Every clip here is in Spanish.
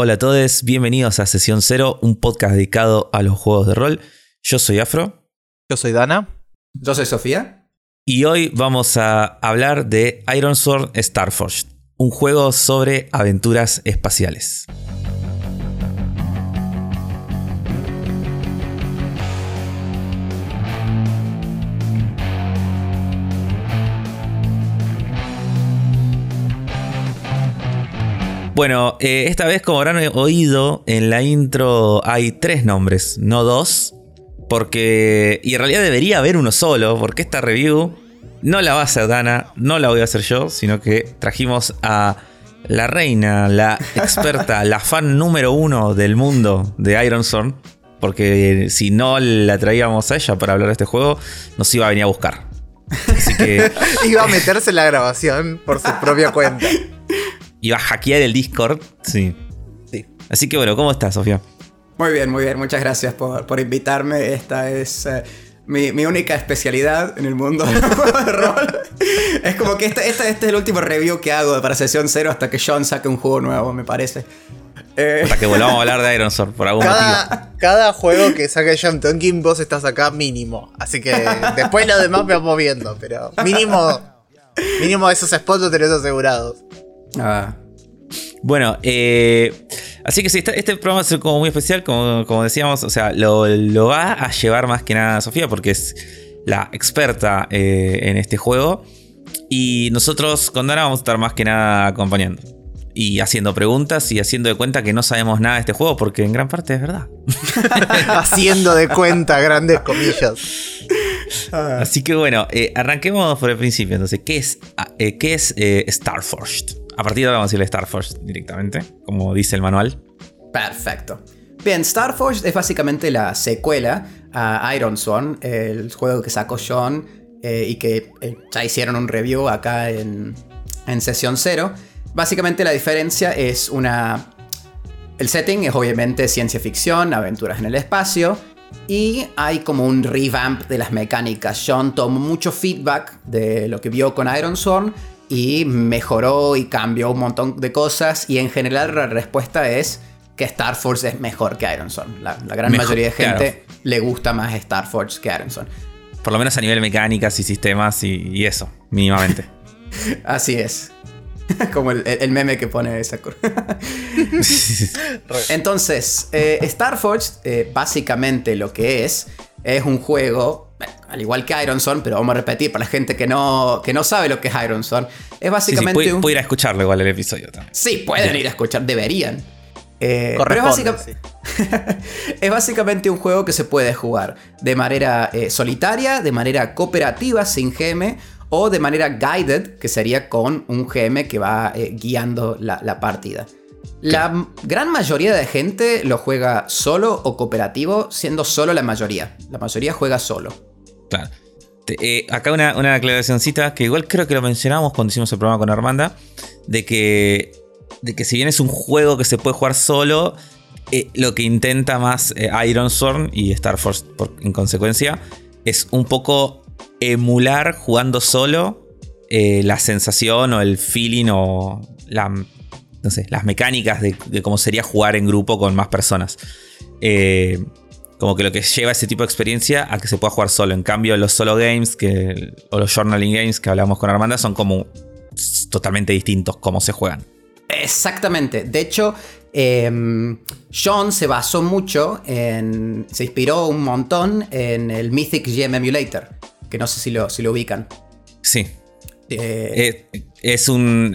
Hola a todos, bienvenidos a Sesión Cero, un podcast dedicado a los juegos de rol. Yo soy Afro. Yo soy Dana. Yo soy Sofía. Y hoy vamos a hablar de Iron Sword Starforged, un juego sobre aventuras espaciales. Bueno, eh, esta vez como habrán oído, en la intro hay tres nombres, no dos. Porque... Y en realidad debería haber uno solo, porque esta review no la va a hacer Dana, no la voy a hacer yo, sino que trajimos a la reina, la experta, la fan número uno del mundo de Iron Sword. Porque si no la traíamos a ella para hablar de este juego, nos iba a venir a buscar. Así que... iba a meterse en la grabación por su propia cuenta. Iba a hackear el Discord. Sí. sí. Así que bueno, ¿cómo estás, Sofía? Muy bien, muy bien. Muchas gracias por, invitarme. Esta es eh, mi, única especialidad en el mundo del juego de rol. es como que este, este, este, es el último review que hago para sesión cero hasta que John saque un juego nuevo, me parece. Eh, hasta que volvamos a hablar de Iron Sword por algún motivo. Cada juego que saque John Tonkin, vos estás acá mínimo. Así que después lo demás me vamos viendo, pero mínimo, mínimo esos spots los tenés asegurados. Ah. Bueno, eh, así que sí, este, programa va a ser como muy especial, como, decíamos, o sea, lo, va a llevar más que nada Sofía porque es la experta eh, en este juego y nosotros con Dana vamos a estar más que nada acompañando y haciendo preguntas y haciendo de cuenta que no sabemos nada de este juego porque en gran parte es verdad. haciendo de cuenta, grandes comillas. Así que bueno, eh, arranquemos por el principio. Entonces, ¿qué es, qué es Starforged? A partir de ahora vamos a decirle Starforged directamente, como dice el manual. Perfecto. Bien, Starforged es básicamente la secuela a Iron Sworn, el juego que sacó John eh, y que eh, ya hicieron un review acá en, en sesión cero. Básicamente la diferencia es una... El setting es obviamente ciencia ficción, aventuras en el espacio, y hay como un revamp de las mecánicas. John tomó mucho feedback de lo que vio con Iron Sworn y mejoró y cambió un montón de cosas. Y en general la respuesta es que Star Force es mejor que Iron La, la gran mayoría de gente le gusta más Star Force que Iron Por lo menos a nivel mecánicas y sistemas y, eso, mínimamente. Así es. Como el, meme que pone esa Entonces, eh, Star Forge, eh, básicamente lo que es, es un juego al igual que Iron pero vamos a repetir para la gente que no, que no sabe lo que es Iron es básicamente sí, ir a escucharlo igual el episodio también. Sí, pueden ir a escuchar, deberían. Eh, es, básicamente un juego que se puede jugar de manera eh, solitaria, de manera cooperativa, sin GM, o de manera guided, que sería con un GM que va eh, guiando la, partida. La gran mayoría de gente lo juega solo o cooperativo, siendo solo la mayoría. La mayoría juega solo. Claro. Eh, acá una, una aclaracióncita que igual creo que lo mencionamos cuando hicimos el programa con Armanda, de que, de que si bien es un juego que se puede jugar solo, eh, lo que intenta más eh, Iron Sword y Star Force en consecuencia es un poco emular jugando solo la sensación o el feeling o no sé, las mecánicas de, de, cómo sería jugar en grupo con más personas. Como que lo que lleva ese tipo de experiencia a que se pueda jugar solo. En cambio, los solo games que, o los journaling games que hablamos con Armanda son como totalmente distintos cómo se juegan. Exactamente. De hecho, em, John se basó mucho en. se inspiró un montón en el Mythic GM Emulator. Que no sé si lo, si lo ubican. Sí. Eh, eh, es un.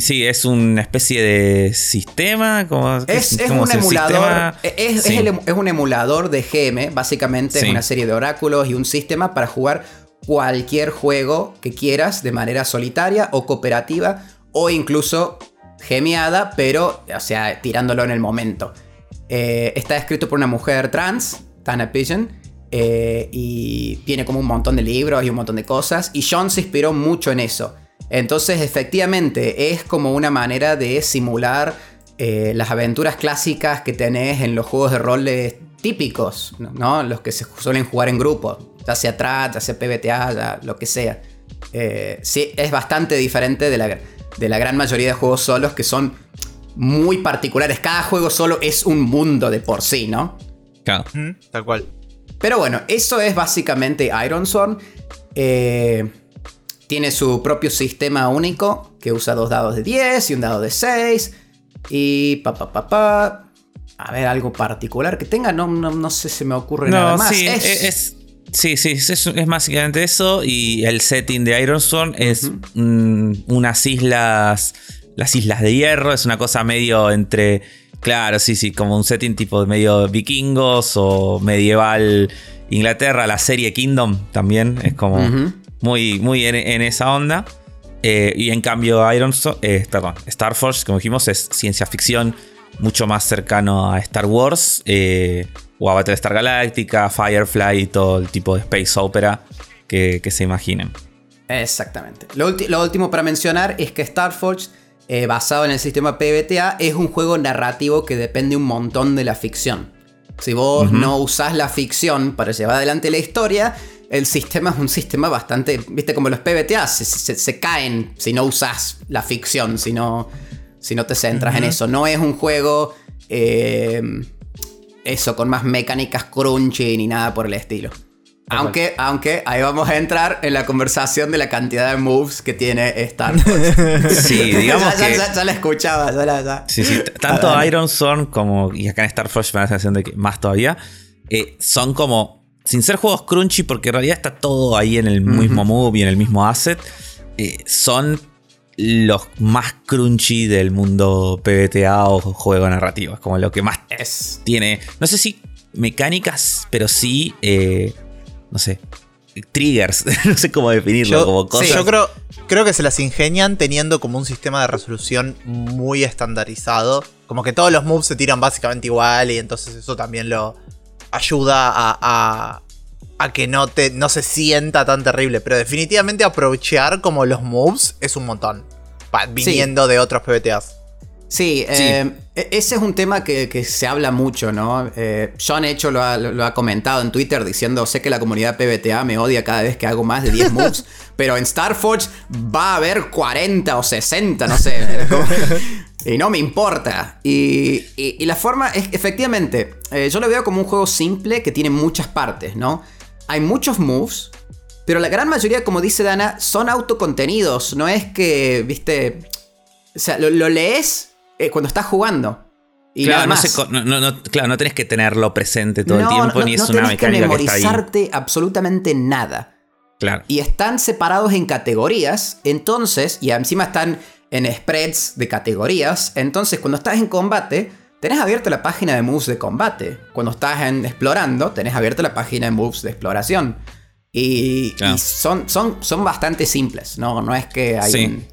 sí, es una especie de sistema. Como, es, un emulador. Es, un emulador de GM, básicamente. Es una serie de oráculos y un sistema para jugar cualquier juego que quieras de manera solitaria o cooperativa o incluso gemeada, pero, o sea, tirándolo en el momento. Eh, está escrito por una mujer trans, Tana Pigeon. Eh, y tiene como un montón de libros y un montón de cosas. Y John se inspiró mucho en eso. Entonces, efectivamente, es como una manera de simular eh, las aventuras clásicas que tenés en los juegos de roles típicos, ¿no? Los que se suelen jugar en grupo, ya sea TRAT, ya sea PBTA, lo que sea. Eh, sí, es bastante diferente de la, de la gran mayoría de juegos solos que son muy particulares. Cada juego solo es un mundo de por sí, ¿no? Claro. tal cual. Pero bueno, eso es básicamente Iron Sword. Eh, tiene su propio sistema único que usa dos dados de 10 y un dado de 6. Y pa pa pa pa. A ver, algo particular que tenga, no, no, sé si me ocurre nada más. Sí, es, sí, sí, es, básicamente eso. Y el setting de Ironsworn es unas islas. Las Islas de Hierro. Es una cosa medio entre. Claro, sí, sí, como un setting tipo medio vikingos o medieval Inglaterra. La serie Kingdom también es como muy, muy en, esa onda. Eh, y en cambio, Iron eh, perdón, Star Force, como dijimos, es ciencia ficción mucho más cercano a Star Wars eh, o a Battlestar Galactica, Firefly y todo el tipo de space opera que, se imaginen. Exactamente. Lo, último para mencionar es que Star Force, basado en el sistema PBTA, es un juego narrativo que depende un montón de la ficción. Si vos no usás la ficción para llevar adelante la historia, el sistema es un sistema bastante, viste, como los PBTA, se, caen si no usas la ficción, si no, si no te centras en eso. No es un juego, eh, eso, con más mecánicas crunchy ni nada por el estilo. Aunque, aunque ahí vamos a entrar en la conversación de la cantidad de moves que tiene Star Wars. Sí, digamos ya, que... Ya, la escuchaba, ya la... Sí, sí, tanto Iron Sword como... Y acá en Star Force me da la sensación de que más todavía... Eh, son como sin ser juegos crunchy, porque en realidad está todo ahí en el mismo move y en el mismo asset, eh, son los más crunchy del mundo PBTA o juego narrativo. Es como lo que más es. tiene. No sé si mecánicas, pero sí. Eh, no sé. Triggers. no sé cómo definirlo. Yo, como cosas. yo creo, creo que se las ingenian teniendo como un sistema de resolución muy estandarizado. Como que todos los moves se tiran básicamente igual. Y entonces eso también lo, ayuda a, a, que no, te, no se sienta tan terrible. Pero definitivamente aprovechar como los moves es un montón. viniendo de otros PBTAs. Sí, eh, e-, ese es un tema que, se habla mucho, ¿no? Eh, John Hecho lo ha, lo ha, comentado en Twitter diciendo, sé que la comunidad PBTA me odia cada vez que hago más de 10 moves, pero en Starforge va a haber 40 o 60, no sé. y no me importa. Y, la forma es, efectivamente, eh, yo lo veo como un juego simple que tiene muchas partes, ¿no? Hay muchos moves, pero la gran mayoría, como dice Dana, son autocontenidos. No es que, viste, o sea, lo lees eh, cuando estás jugando. Y claro, no, claro, no tenés que tenerlo presente todo el tiempo, ni es una mecánica que, memorizarte absolutamente nada. Claro. Y están separados en categorías, entonces, y encima están en spreads de categorías, entonces cuando estás en combate, tenés abierta la página de moves de combate. Cuando estás en explorando, tenés abierta la página de moves de exploración. Y, son, son, son bastante simples, ¿no? No es que hay un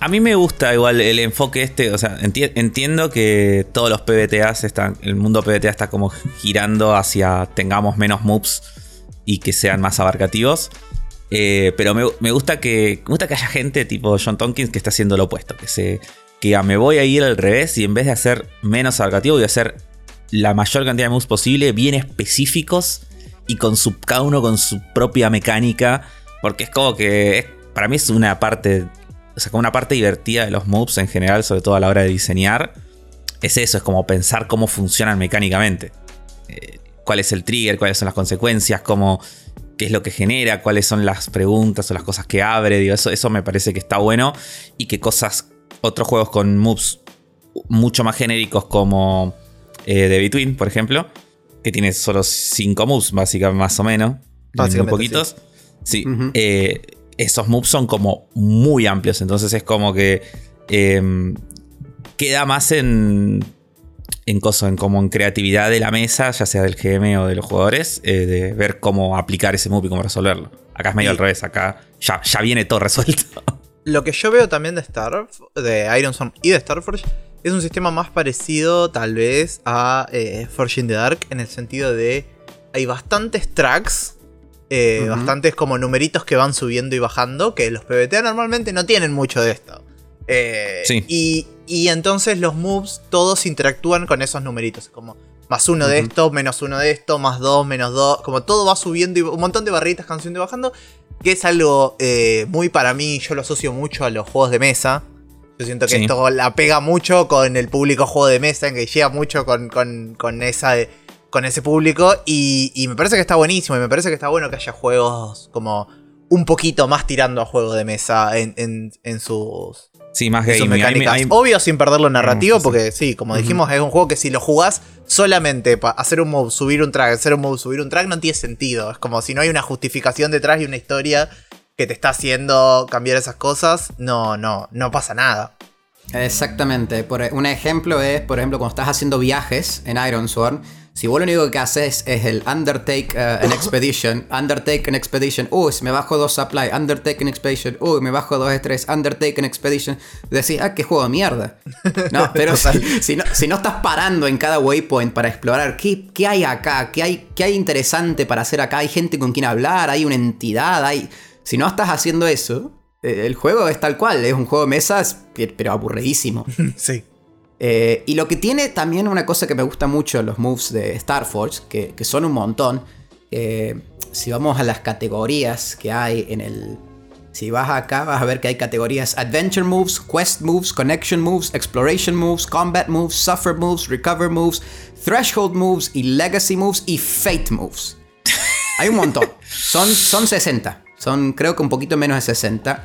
a mí me gusta igual el enfoque este, o sea, entiendo que todos los PBTAs están, el mundo PBTA está como girando hacia tengamos menos moves y que sean más abarcativos. Eh, pero me, gusta que, me gusta que haya gente tipo John Tompkins que está haciendo lo opuesto, que se que me voy a ir al revés y en vez de hacer menos abarcativo voy a hacer la mayor cantidad de moves posible, bien específicos y con su, cada uno con su propia mecánica, porque es como que para mí es una parte o sea, como una parte divertida de los moves en general, sobre todo a la hora de diseñar, es eso, es como pensar cómo funcionan mecánicamente. Eh, cuál es el trigger, cuáles son las consecuencias, cómo, qué es lo que genera, cuáles son las preguntas o las cosas que abre. Digo, eso, eso me parece que está bueno. Y que cosas, otros juegos con moves mucho más genéricos como eh, The Between, por ejemplo, que tiene solo 5 moves, básicamente, más o menos. Básicamente, poquitos. Sí. Eh, esos moves son como muy amplios. Entonces es como que em, queda más en, en, en como en creatividad de la mesa, ya sea del GM o de los jugadores, eh, de ver cómo aplicar ese move y cómo resolverlo. Acá es medio al revés, acá ya, ya viene todo resuelto. Lo que yo veo también de Star, de Ironson y de Starforge, es un sistema más parecido tal vez a eh, Forge in the Dark, en el sentido de hay bastantes tracks eh, bastantes como numeritos que van subiendo y bajando, que los PBTA normalmente no tienen mucho de esto. Eh, y, entonces los moves todos interactúan con esos numeritos, como más uno de esto, menos uno de esto, más dos, menos dos, como todo va subiendo y un montón de barritas que van subiendo y bajando, que es algo eh, muy para mí, yo lo asocio mucho a los juegos de mesa. Yo siento que esto la pega mucho con el público juego de mesa, en que llega mucho con, esa, con ese público. Y, me parece que está buenísimo. Y me parece que está bueno que haya juegos como un poquito más tirando a juego de mesa en, sus. Sí, más gaming. Mecánicas. Obvio sin perder lo narrativo, porque sí, como dijimos, es un juego que si lo jugás solamente para hacer un move, subir un track, hacer un move, subir un track, no tiene sentido. Es como si no hay una justificación detrás y una historia que te está haciendo cambiar esas cosas, no, no, no pasa nada. Exactamente. Por, un ejemplo es, por ejemplo, cuando estás haciendo viajes en Iron Sword, si vos lo único que haces es el Undertake uh, an Expedition, Undertake an Expedition, uy, me bajo dos supply, Undertake an Expedition, uy, me bajo dos estrés, Undertake an Expedition, decís, ah, qué juego de mierda. No, pero si, no, si, no, estás parando en cada waypoint para explorar qué, qué hay acá, qué hay, qué hay interesante para hacer acá, hay gente con quien hablar, hay una entidad, hay si no estás haciendo eso, eh, el juego es tal cual, es un juego de mesas, pero aburridísimo. sí. Eh, y lo que tiene también una cosa que me gusta mucho los moves de Starforge, que, que son un montón. Eh, si vamos a las categorías que hay en el. Si vas acá, vas a ver que hay categorías Adventure Moves, Quest Moves, Connection Moves, Exploration Moves, Combat Moves, Suffer Moves, Recover Moves, Threshold Moves y Legacy Moves y Fate Moves. Hay un montón. Son, son 60. Son creo que un poquito menos de 60.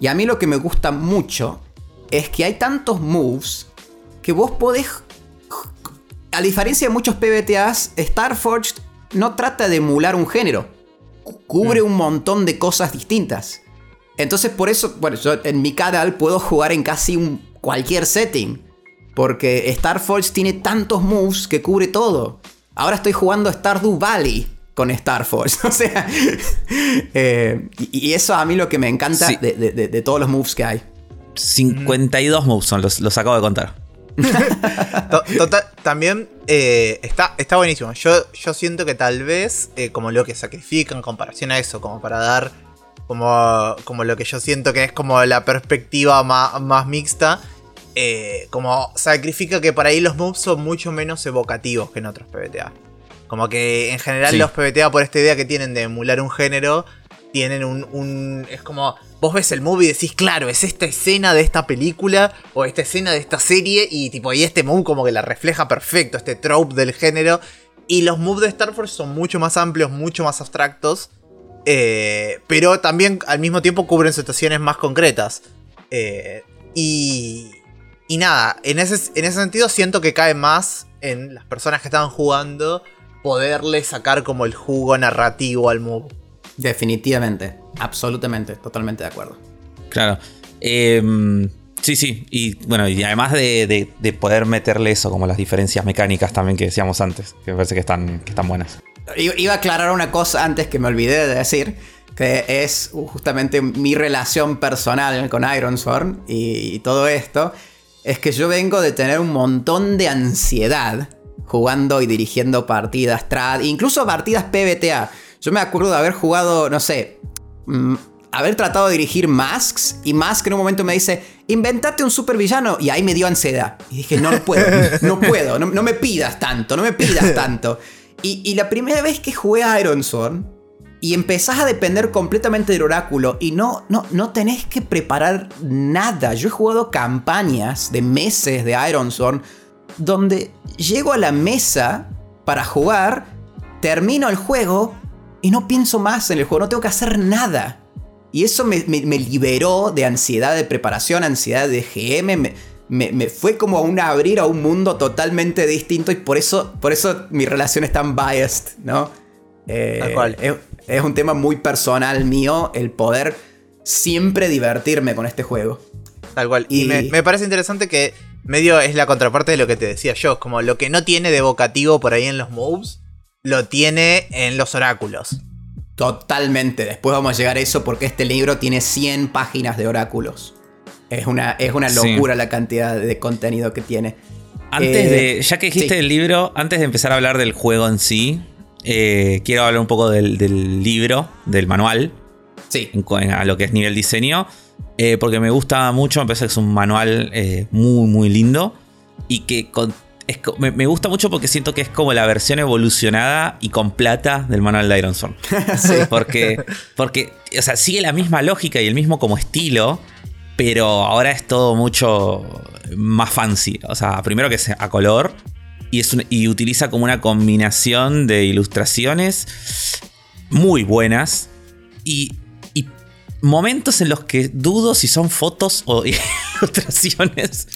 Y a mí lo que me gusta mucho es que hay tantos moves que vos podés... A diferencia de muchos PBTAs, Starforged no trata de emular un género. Cubre mm. un montón de cosas distintas. Entonces por eso, bueno, yo en mi canal puedo jugar en casi un, cualquier setting. Porque Starforged tiene tantos moves que cubre todo. Ahora estoy jugando Stardew Valley con Star Force. O sea, eh, y, eso a mí lo que me encanta de, todos los moves que hay. 52 moves son, los, los acabo de contar. También eh, está, está buenísimo. Yo, yo siento que tal vez, eh, como lo que sacrifica en comparación a eso, como para dar como, como lo que yo siento que es como la perspectiva más, más mixta, como sacrifica que para ahí los moves son mucho menos evocativos que en otros PBTA. Como que en general los PBTA por esta idea que tienen de emular un género, tienen un, Es como... Vos ves el movie y decís, claro, es esta escena de esta película o esta escena de esta serie y tipo, y este move como que la refleja perfecto, este trope del género. Y los moves de Star Force son mucho más amplios, mucho más abstractos. Eh, pero también al mismo tiempo cubren situaciones más concretas. Eh, y, y nada, en ese, en ese sentido siento que cae más en las personas que estaban jugando poderle sacar como el jugo narrativo al move. Definitivamente, absolutamente, totalmente de acuerdo. Claro. Em, sí, sí, y bueno, y además de, poder meterle eso, como las diferencias mecánicas también que decíamos antes, que me parece que están, que están buenas. Iba a aclarar una cosa antes que me olvidé de decir, que es justamente mi relación personal con Ironsworn y, y todo esto, es que yo vengo de tener un montón de ansiedad jugando y dirigiendo partidas trad, incluso partidas PBTA. Yo me acuerdo de haber jugado, no sé, mm, haber tratado de dirigir Masks y Mask en un momento me dice, inventate un supervillano y ahí me dio ansiedad. Y dije, no puedo, no puedo, no, me pidas tanto, no me pidas tanto. Y, la primera vez que jugué a Iron Sword y empezás a depender completamente del oráculo y no, no, no tenés que preparar nada. Yo he jugado campañas de meses de Iron Sword donde llego a la mesa para jugar, termino el juego y no pienso más en el juego, no tengo que hacer nada. Y eso me, liberó de ansiedad de preparación, ansiedad de GM, me, fue como a un abrir a un mundo totalmente distinto y por eso, por eso mi relación es tan biased, ¿no? Eh, es, es, un tema muy personal mío el poder siempre divertirme con este juego. Tal cual. Y, me, me, parece interesante que medio es la contraparte de lo que te decía yo. Como lo que no tiene de evocativo por ahí en los moves, lo tiene en los oráculos. Totalmente. Después vamos a llegar a eso porque este libro tiene 100 páginas de oráculos. Es una, es una locura la cantidad de contenido que tiene. Antes de, eh, ya que dijiste el libro, antes de empezar a hablar del juego en sí, eh, quiero hablar un poco del, del libro, del manual. Sí. a lo que es nivel diseño. Eh, porque me gusta mucho, me parece que es un manual eh, muy, muy lindo. Y que me, gusta mucho porque siento que es como la versión evolucionada y con plata del manual de Iron sí. Porque, porque o sea, sigue la misma lógica y el mismo como estilo. Pero ahora es todo mucho más fancy. O sea, primero que es a color. Y, es y utiliza como una combinación de ilustraciones muy buenas. Y, momentos en los que dudo si son fotos o ilustraciones.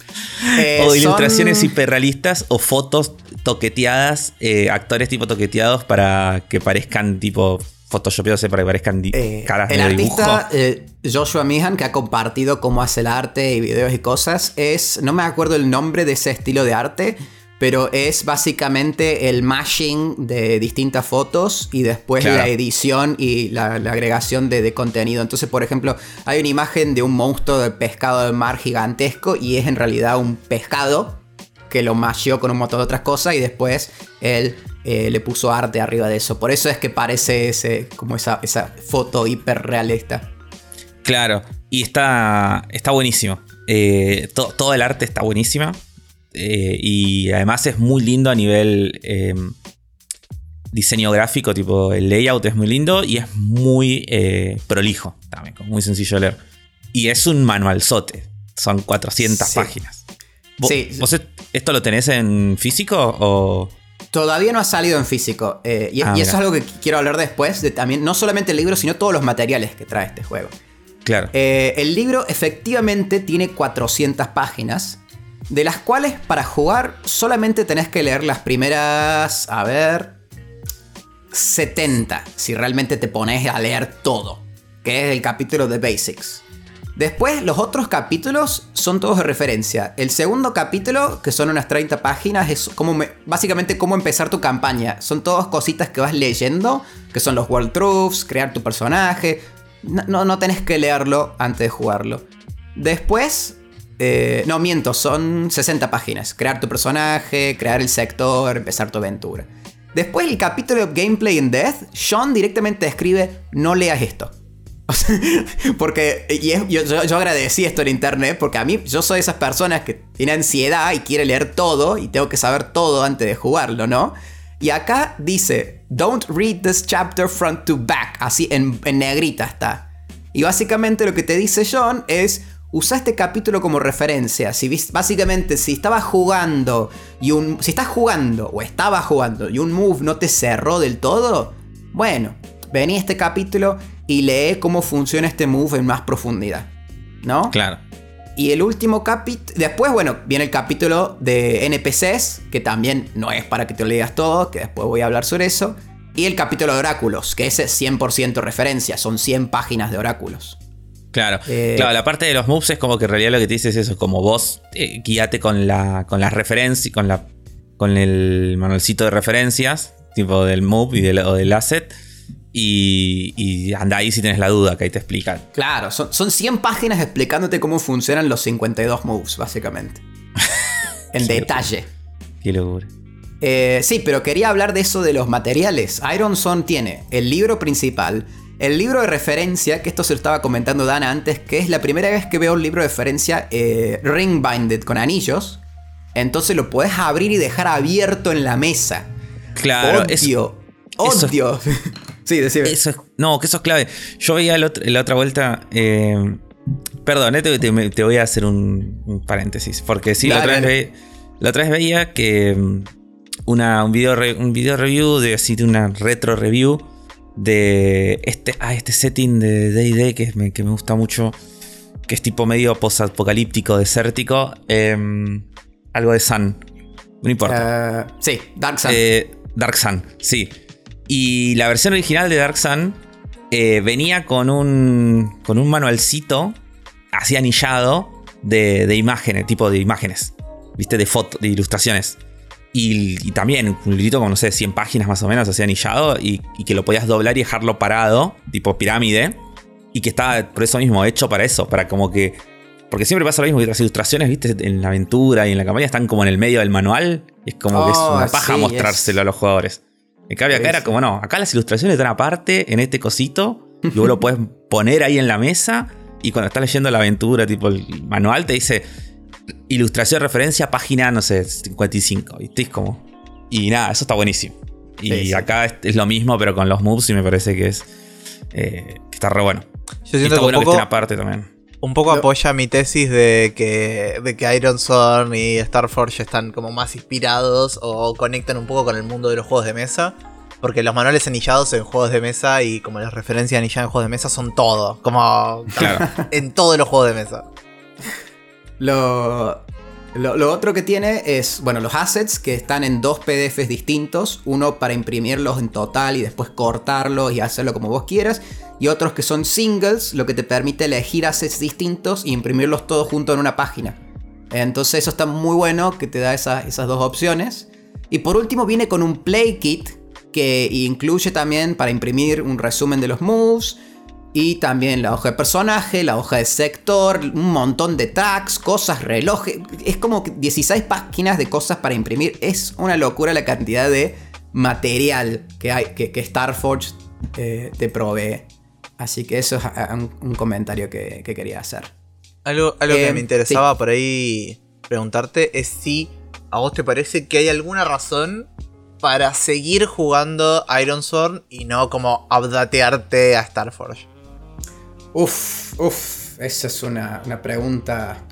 Eh, o ilustraciones hiperrealistas o fotos toqueteadas, eh, actores tipo toqueteados para que parezcan tipo photoshopeados para que parezcan eh, caras de artista, eh, Joshua Meehan, que ha compartido cómo hace el arte y videos y cosas, es, no me acuerdo el nombre de ese estilo de arte, pero es básicamente el mashing de distintas fotos y después la edición y la, agregación de, contenido. Entonces, por ejemplo, hay una imagen de un monstruo de pescado de mar gigantesco y es en realidad un pescado que lo masheó con un montón de otras cosas y después él eh, le puso arte arriba de eso. Por eso es que parece ese, como esa, esa foto hiperrealista. Claro, y está, está buenísimo. Eh, todo el arte está buenísima. Eh, y además es muy lindo a nivel diseño gráfico, tipo el layout es muy lindo y es muy prolijo también, muy sencillo de leer. Y es un manualzote, son 400 páginas. sí. esto lo tenés en físico o...? Todavía no ha salido en físico. Eh, y, ah, eso es algo que quiero hablar después. De también, no solamente el libro, sino todos los materiales que trae este juego. Claro. Eh, el libro efectivamente tiene 400 páginas. De las cuales para jugar solamente tenés que leer las primeras. A ver. 70. Si realmente te pones a leer todo. Que es el capítulo de Basics. Después, los otros capítulos son todos de referencia. El segundo capítulo, que son unas 30 páginas, es como básicamente cómo empezar tu campaña. Son todas cositas que vas leyendo, que son los World Truths, crear tu personaje. No, no, tenés que leerlo antes de jugarlo. Después, eh, no miento, son 60 páginas. Crear tu personaje, crear el sector, empezar tu aventura. Después, el capítulo de Gameplay in Death, Sean directamente escribe: No leas esto. porque y yo, agradecí esto en internet porque a mí yo soy esas personas que tiene ansiedad y quiere leer todo y tengo que saber todo antes de jugarlo, ¿no? Y acá dice, don't read this chapter front to back, así en, negrita está. Y básicamente lo que te dice John es, usa este capítulo como referencia. Si básicamente si estabas jugando y un si estás jugando o estaba jugando y un move no te cerró del todo, bueno, vení este capítulo y lee cómo funciona este move en más profundidad. ¿No? Claro. Y el último capítulo. Después, bueno, viene el capítulo de NPCs, que también no es para que te lo todo, que después voy a hablar sobre eso. Y el capítulo de oráculos, que ese es 100% referencia, son 100 páginas de oráculos. Claro, eh, claro, la parte de los moves es como que en realidad lo que te dices es eso, como vos eh, guíate con la con las referencias, con la con el manualcito de referencias, tipo del move y del, o del asset y, anda ahí si tienes la duda, que ahí te explican. Claro, son, son 100 páginas explicándote cómo funcionan los 52 moves, básicamente. en detalle. Qué locura. Eh, sí, pero quería hablar de eso de los materiales. Iron Son tiene el libro principal, el libro de referencia, que esto se lo estaba comentando Dana antes, que es la primera vez que veo un libro de referencia eh, ring binded con anillos. Entonces lo puedes abrir y dejar abierto en la mesa. Claro, odio, odio. Sí, decime. Eso no, que eso es clave. Yo veía la otra, vuelta. Eh, perdón, eh, te, voy a hacer un, paréntesis. Porque sí, la, otra vez la, otra vez veía que mm, una, un, video un video review de así de una retro review de este, ah, este setting de DD que, me, que me gusta mucho. Que es tipo medio post-apocalíptico, desértico. Em, algo de Sun. No importa. Uh, sí, Dark Sun. Eh, Dark Sun, sí. Y la versión original de Dark Sun eh, venía con un, con un manualcito así anillado de, imágenes, tipo de imágenes, ¿viste? De fotos, de ilustraciones. Y, también un librito con, no sé, 100 páginas más o menos, así anillado, y, que lo podías doblar y dejarlo parado, tipo pirámide, y que estaba por eso mismo hecho para eso, para como que. Porque siempre pasa lo mismo que las ilustraciones, viste, en la aventura y en la campaña están como en el medio del manual, y es como que es una oh, paja mostrárselo a los jugadores. En cambio, acá era como, no, acá las ilustraciones están aparte en este cosito, luego lo puedes poner ahí en la mesa y cuando estás leyendo la aventura, tipo el manual, te dice ilustración de referencia, página, no sé, 55. ¿Viste? Es como. Y nada, eso está buenísimo. Y acá es, lo mismo, pero con los moves, y me parece que es. Eh, que está re bueno. Yo siento que bueno que esté aparte también. Un poco apoya mi tesis de que, de que Iron Sword y Starforge están como más inspirados o conectan un poco con el mundo de los juegos de mesa. Porque los manuales anillados en juegos de mesa y como las referencias anilladas en juegos de mesa son todo. Como en todos los juegos de mesa. Lo, lo, otro que tiene es, bueno, los assets que están en dos PDFs distintos. Uno para imprimirlos en total y después cortarlos y hacerlo como vos quieras. Y otros que son singles, lo que te permite elegir assets distintos e imprimirlos todos juntos en una página. Entonces eso está muy bueno que te da esas dos opciones. Y por último viene con un play kit que incluye también para imprimir un resumen de los moves y también la hoja de personaje, la hoja de sector, un montón de tags, cosas, relojes. Es como 16 páginas de cosas para imprimir. Es una locura la cantidad de material que, hay, que, Starforge eh, te provee. Así que eso es un, comentario que, quería hacer. Algo, algo que eh, me interesaba por ahí preguntarte es si a vos te parece que hay alguna razón para seguir jugando Iron Sword y no como updatearte a Starforge? Uf, uf, esa es una, pregunta.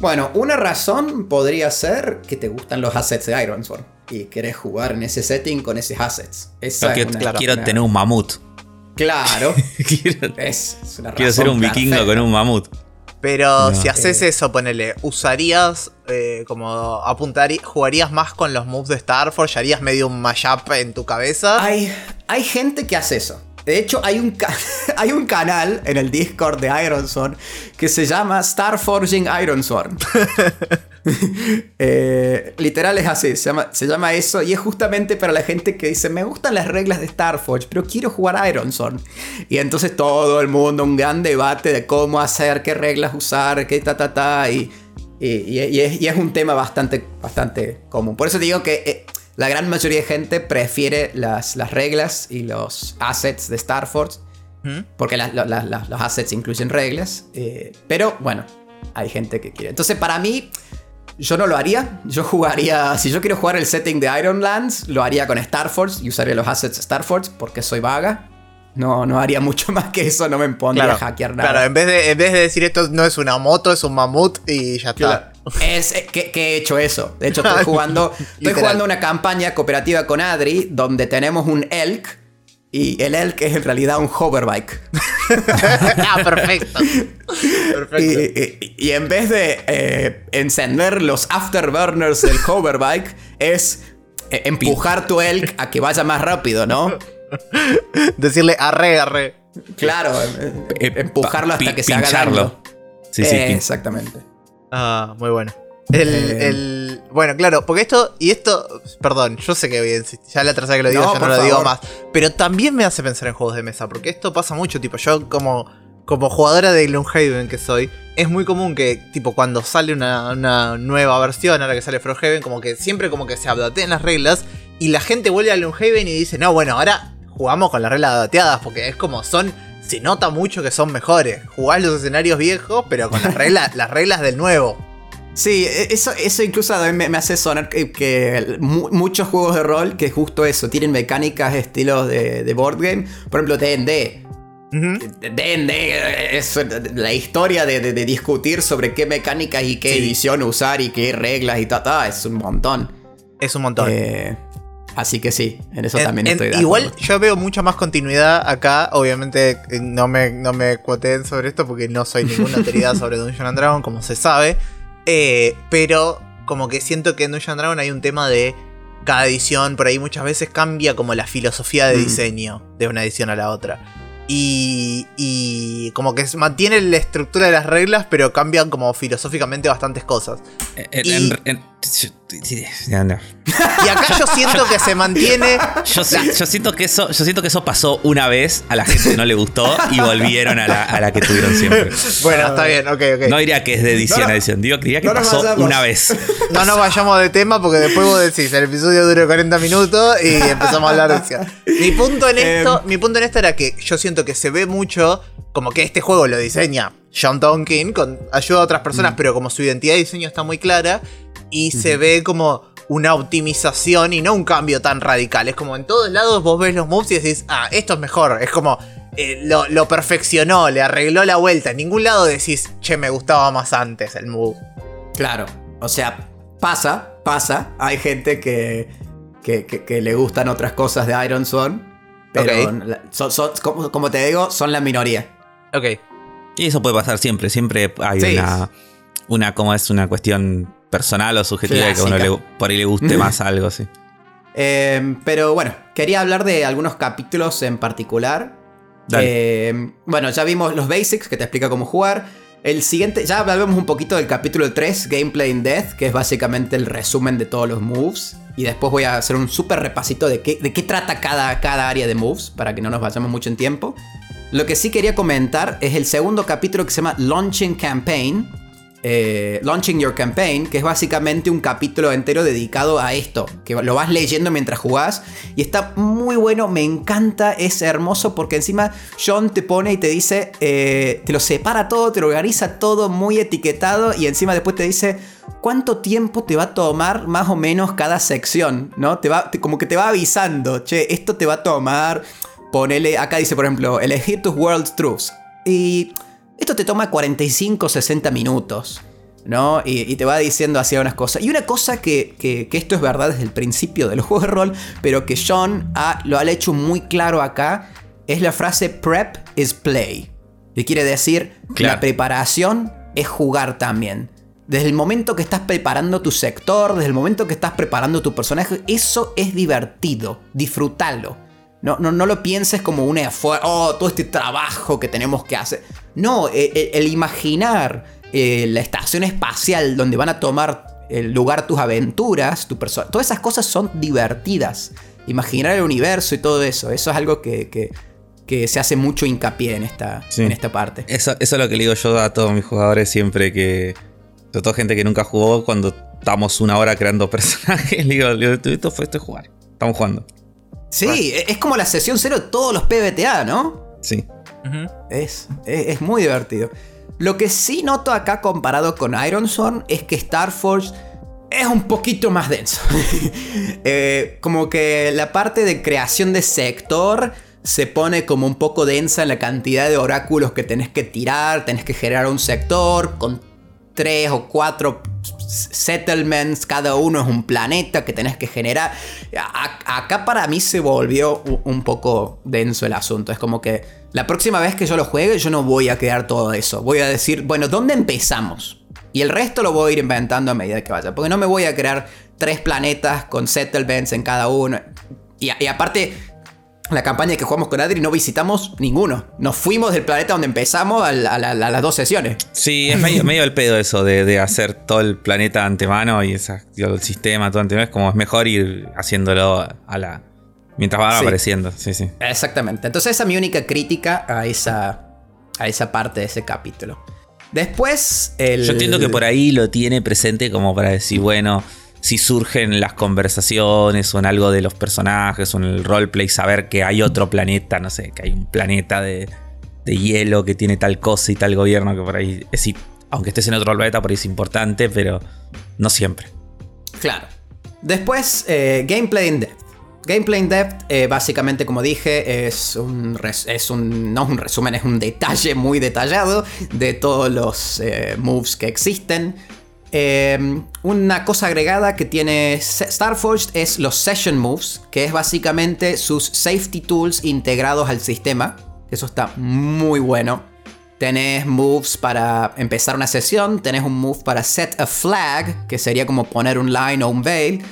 Bueno, una razón podría ser que te gustan los assets de Iron Sword y querés jugar en ese setting con esos assets. quiero, tener un mamut. Claro. quiero, es, quiero ser un vikingo con un mamut. Pero si haces eso, ponele, ¿usarías eh, como apuntar, jugarías más con los moves de Starforge? ¿Harías medio un mashup en tu cabeza? Hay, hay gente que hace eso. De hecho, hay un, hay un canal en el Discord de Ironsworn que se llama Starforging Ironsworn. eh, literal es así, se llama, se llama, eso y es justamente para la gente que dice, me gustan las reglas de Starforge, pero quiero jugar Ironsworn. Y entonces todo el mundo, un gran debate de cómo hacer, qué reglas usar, qué ta ta ta, y, y, es, un tema bastante, bastante común. Por eso digo que... La gran mayoría de gente prefiere las, las reglas y los assets de Starforce. ¿Mm? Porque los assets incluyen reglas. Eh, pero bueno, hay gente que quiere. Entonces, para mí, yo no lo haría. Yo jugaría. Si yo quiero jugar el setting de Ironlands, lo haría con Starforce y usaría los assets Starforce porque soy vaga. No, no haría mucho más que eso, no me pondría a hackear nada. Claro, en vez, de, en vez de decir esto no es una moto, es un mamut y ya está. Es eh, que, he hecho eso. De hecho, estoy jugando, estoy jugando una campaña cooperativa con Adri donde tenemos un elk y el elk es en realidad un hoverbike. ah, perfecto. perfecto. Y, en vez de eh, encender los afterburners del hoverbike, es eh, empujar tu elk a que vaya más rápido, ¿no? Decirle arre, arre. Claro, empujarlo hasta que se haga. Sí, sí, exactamente. Ah, muy bueno. El, bueno, claro, porque esto, y esto, perdón, yo sé que ya la tercera que lo digo, ya no lo digo más, pero también me hace pensar en juegos de mesa, porque esto pasa mucho, tipo, yo como, como jugadora de Gloomhaven que soy, es muy común que, tipo, cuando sale una, nueva versión, ahora que sale Frosthaven, como que siempre como que se updatean las reglas, y la gente vuelve a Gloomhaven y dice, no, bueno, ahora jugamos con las reglas dateadas, porque es como son se nota mucho que son mejores. Jugás los escenarios viejos, pero con las reglas, las reglas del nuevo. Sí, e, eso, eso incluso me, me hace sonar que, muchos juegos de rol que justo eso, tienen mecánicas estilos de, de board game. Por ejemplo, D&D. D&D es la historia de, discutir sobre qué mecánicas y qué edición usar y qué reglas y tal, es un montón. Es un montón. Eh, Así que sí, en eso también estoy de Igual yo veo mucha más continuidad acá. Obviamente eh, no me, no me cuoteen sobre esto porque no soy ninguna autoridad sobre Dungeon and Dragon, como se sabe. Eh, pero como que siento que en Dungeon and Dragon hay un tema de cada edición, por ahí muchas veces cambia como la filosofía de mm. diseño de una edición a la otra. Y, y, como que mantiene la estructura de las reglas, pero cambian como filosóficamente bastantes cosas. y, acá yo siento que se mantiene. Yo, siento que eso, yo siento que eso pasó una vez, a la gente no le gustó y volvieron a la, que tuvieron siempre. Bueno, está bien, ok, ok. No diría que es de edición a edición, digo, diría que pasó una vez. No nos vayamos de tema porque después vos decís, el episodio dura 40 minutos y empezamos a hablar de. Mi punto en esto, em. mi punto en esto era que yo siento que se ve mucho como que este juego lo diseña John Tonkin con ayuda a otras personas, mm. pero como su identidad de diseño está muy clara y se ve como una optimización y no un cambio tan radical. Es como en todos lados vos ves los moves y decís, ah, esto es mejor. Es como eh, lo, perfeccionó, le arregló la vuelta. En ningún lado decís, che, me gustaba más antes el move. Claro, o sea, pasa, pasa. Hay gente que, que, le gustan otras cosas de Iron Swan. Pero como, te digo, son la minoría. Ok. Y eso puede pasar siempre. Siempre hay una, una, como es una cuestión personal o subjetiva que a uno le, por ahí le guste más algo, sí. Eh, pero bueno, quería hablar de algunos capítulos en particular. Eh, bueno, ya vimos los basics que te explica cómo jugar. El siguiente, ya hablamos un poquito del capítulo 3, Gameplay in Death, que es básicamente el resumen de todos los moves. Y después voy a hacer un súper repasito de qué, de qué trata cada, cada área de moves, para que no nos vayamos mucho en tiempo. Lo que sí quería comentar es el segundo capítulo que se llama Launching Campaign, eh, Launching Your Campaign, que es básicamente un capítulo entero dedicado a esto, que lo vas leyendo mientras jugás y está muy bueno, me encanta, es hermoso porque encima John te pone y te dice, eh, te lo separa todo, te lo organiza todo muy etiquetado y encima después te dice cuánto tiempo te va a tomar más o menos cada sección, ¿no? Te va, como que te va avisando, che, esto te va a tomar, ponele, acá dice por ejemplo, elegir tus World Truths y esto te toma 45, 60 minutos. ¿no? Y, te va diciendo así unas cosas. Y una cosa que, esto es verdad desde el principio del juego de rol, pero que John lo ha hecho muy claro acá, es la frase prep is play. Que quiere decir, la preparación es jugar también. Desde el momento que estás preparando tu sector, desde el momento que estás preparando tu personaje, eso es divertido, disfrútalo. No, no, no lo pienses como un esfuerzo, oh, todo este trabajo que tenemos que hacer. No, e, e, el, imaginar eh, la estación espacial donde van a tomar el lugar tus aventuras, tu persona, todas esas cosas son divertidas. Imaginar el universo y todo eso, eso es algo que, que, se hace mucho hincapié en esta, en esta parte. Eso, eso es lo que le digo yo a todos mis jugadores siempre que, sobre todo gente que nunca jugó, cuando estamos una hora creando personajes, le digo, esto fue esto es jugar, estamos jugando. Sí, es como la sesión cero de todos los PBTA, ¿no? Sí es, es, muy divertido. Lo que sí noto acá comparado con Iron Sword es que Star Force es un poquito más denso. Eh, como que la parte de creación de sector se pone como un poco densa en la cantidad de oráculos que tenés que tirar, tenés que generar un sector con tres o cuatro settlements, cada uno es un planeta que tenés que generar. acá para mí se volvió un poco denso el asunto. Es como que la próxima vez que yo lo juegue, yo no voy a crear todo eso. Voy a decir, bueno, ¿dónde empezamos? Y el resto lo voy a ir inventando a medida que vaya. Porque no me voy a crear tres planetas con settlements en cada uno. Y, aparte, la campaña que jugamos con Adri no visitamos ninguno. Nos fuimos del planeta donde empezamos a, las dos sesiones. Sí, es medio, medio el pedo eso de, hacer todo el planeta de antemano y el sistema todo antemano. Es como es mejor ir haciéndolo a la. Mientras van apareciendo. Sí, sí. Exactamente. Entonces esa es mi única crítica a esa, a esa parte de ese capítulo. Después, el... Yo entiendo que por ahí lo tiene presente como para decir, bueno si surgen las conversaciones o en algo de los personajes o en el roleplay, saber que hay otro planeta, no sé, que hay un planeta de, hielo que tiene tal cosa y tal gobierno que por ahí, es, aunque estés en otro planeta, por ahí es importante, pero no siempre. Claro. Después, eh, Gameplay in Depth. Gameplay in Depth, eh, básicamente, como dije, es un, es un. No un resumen, es un detalle muy detallado de todos los eh, moves que existen. Em, una cosa agregada que tiene Starforged es los Session Moves, que es básicamente sus safety tools integrados al sistema. Eso está muy bueno. Tenés moves para empezar una sesión, tenés un move para set a flag, que sería como poner un line o un veil.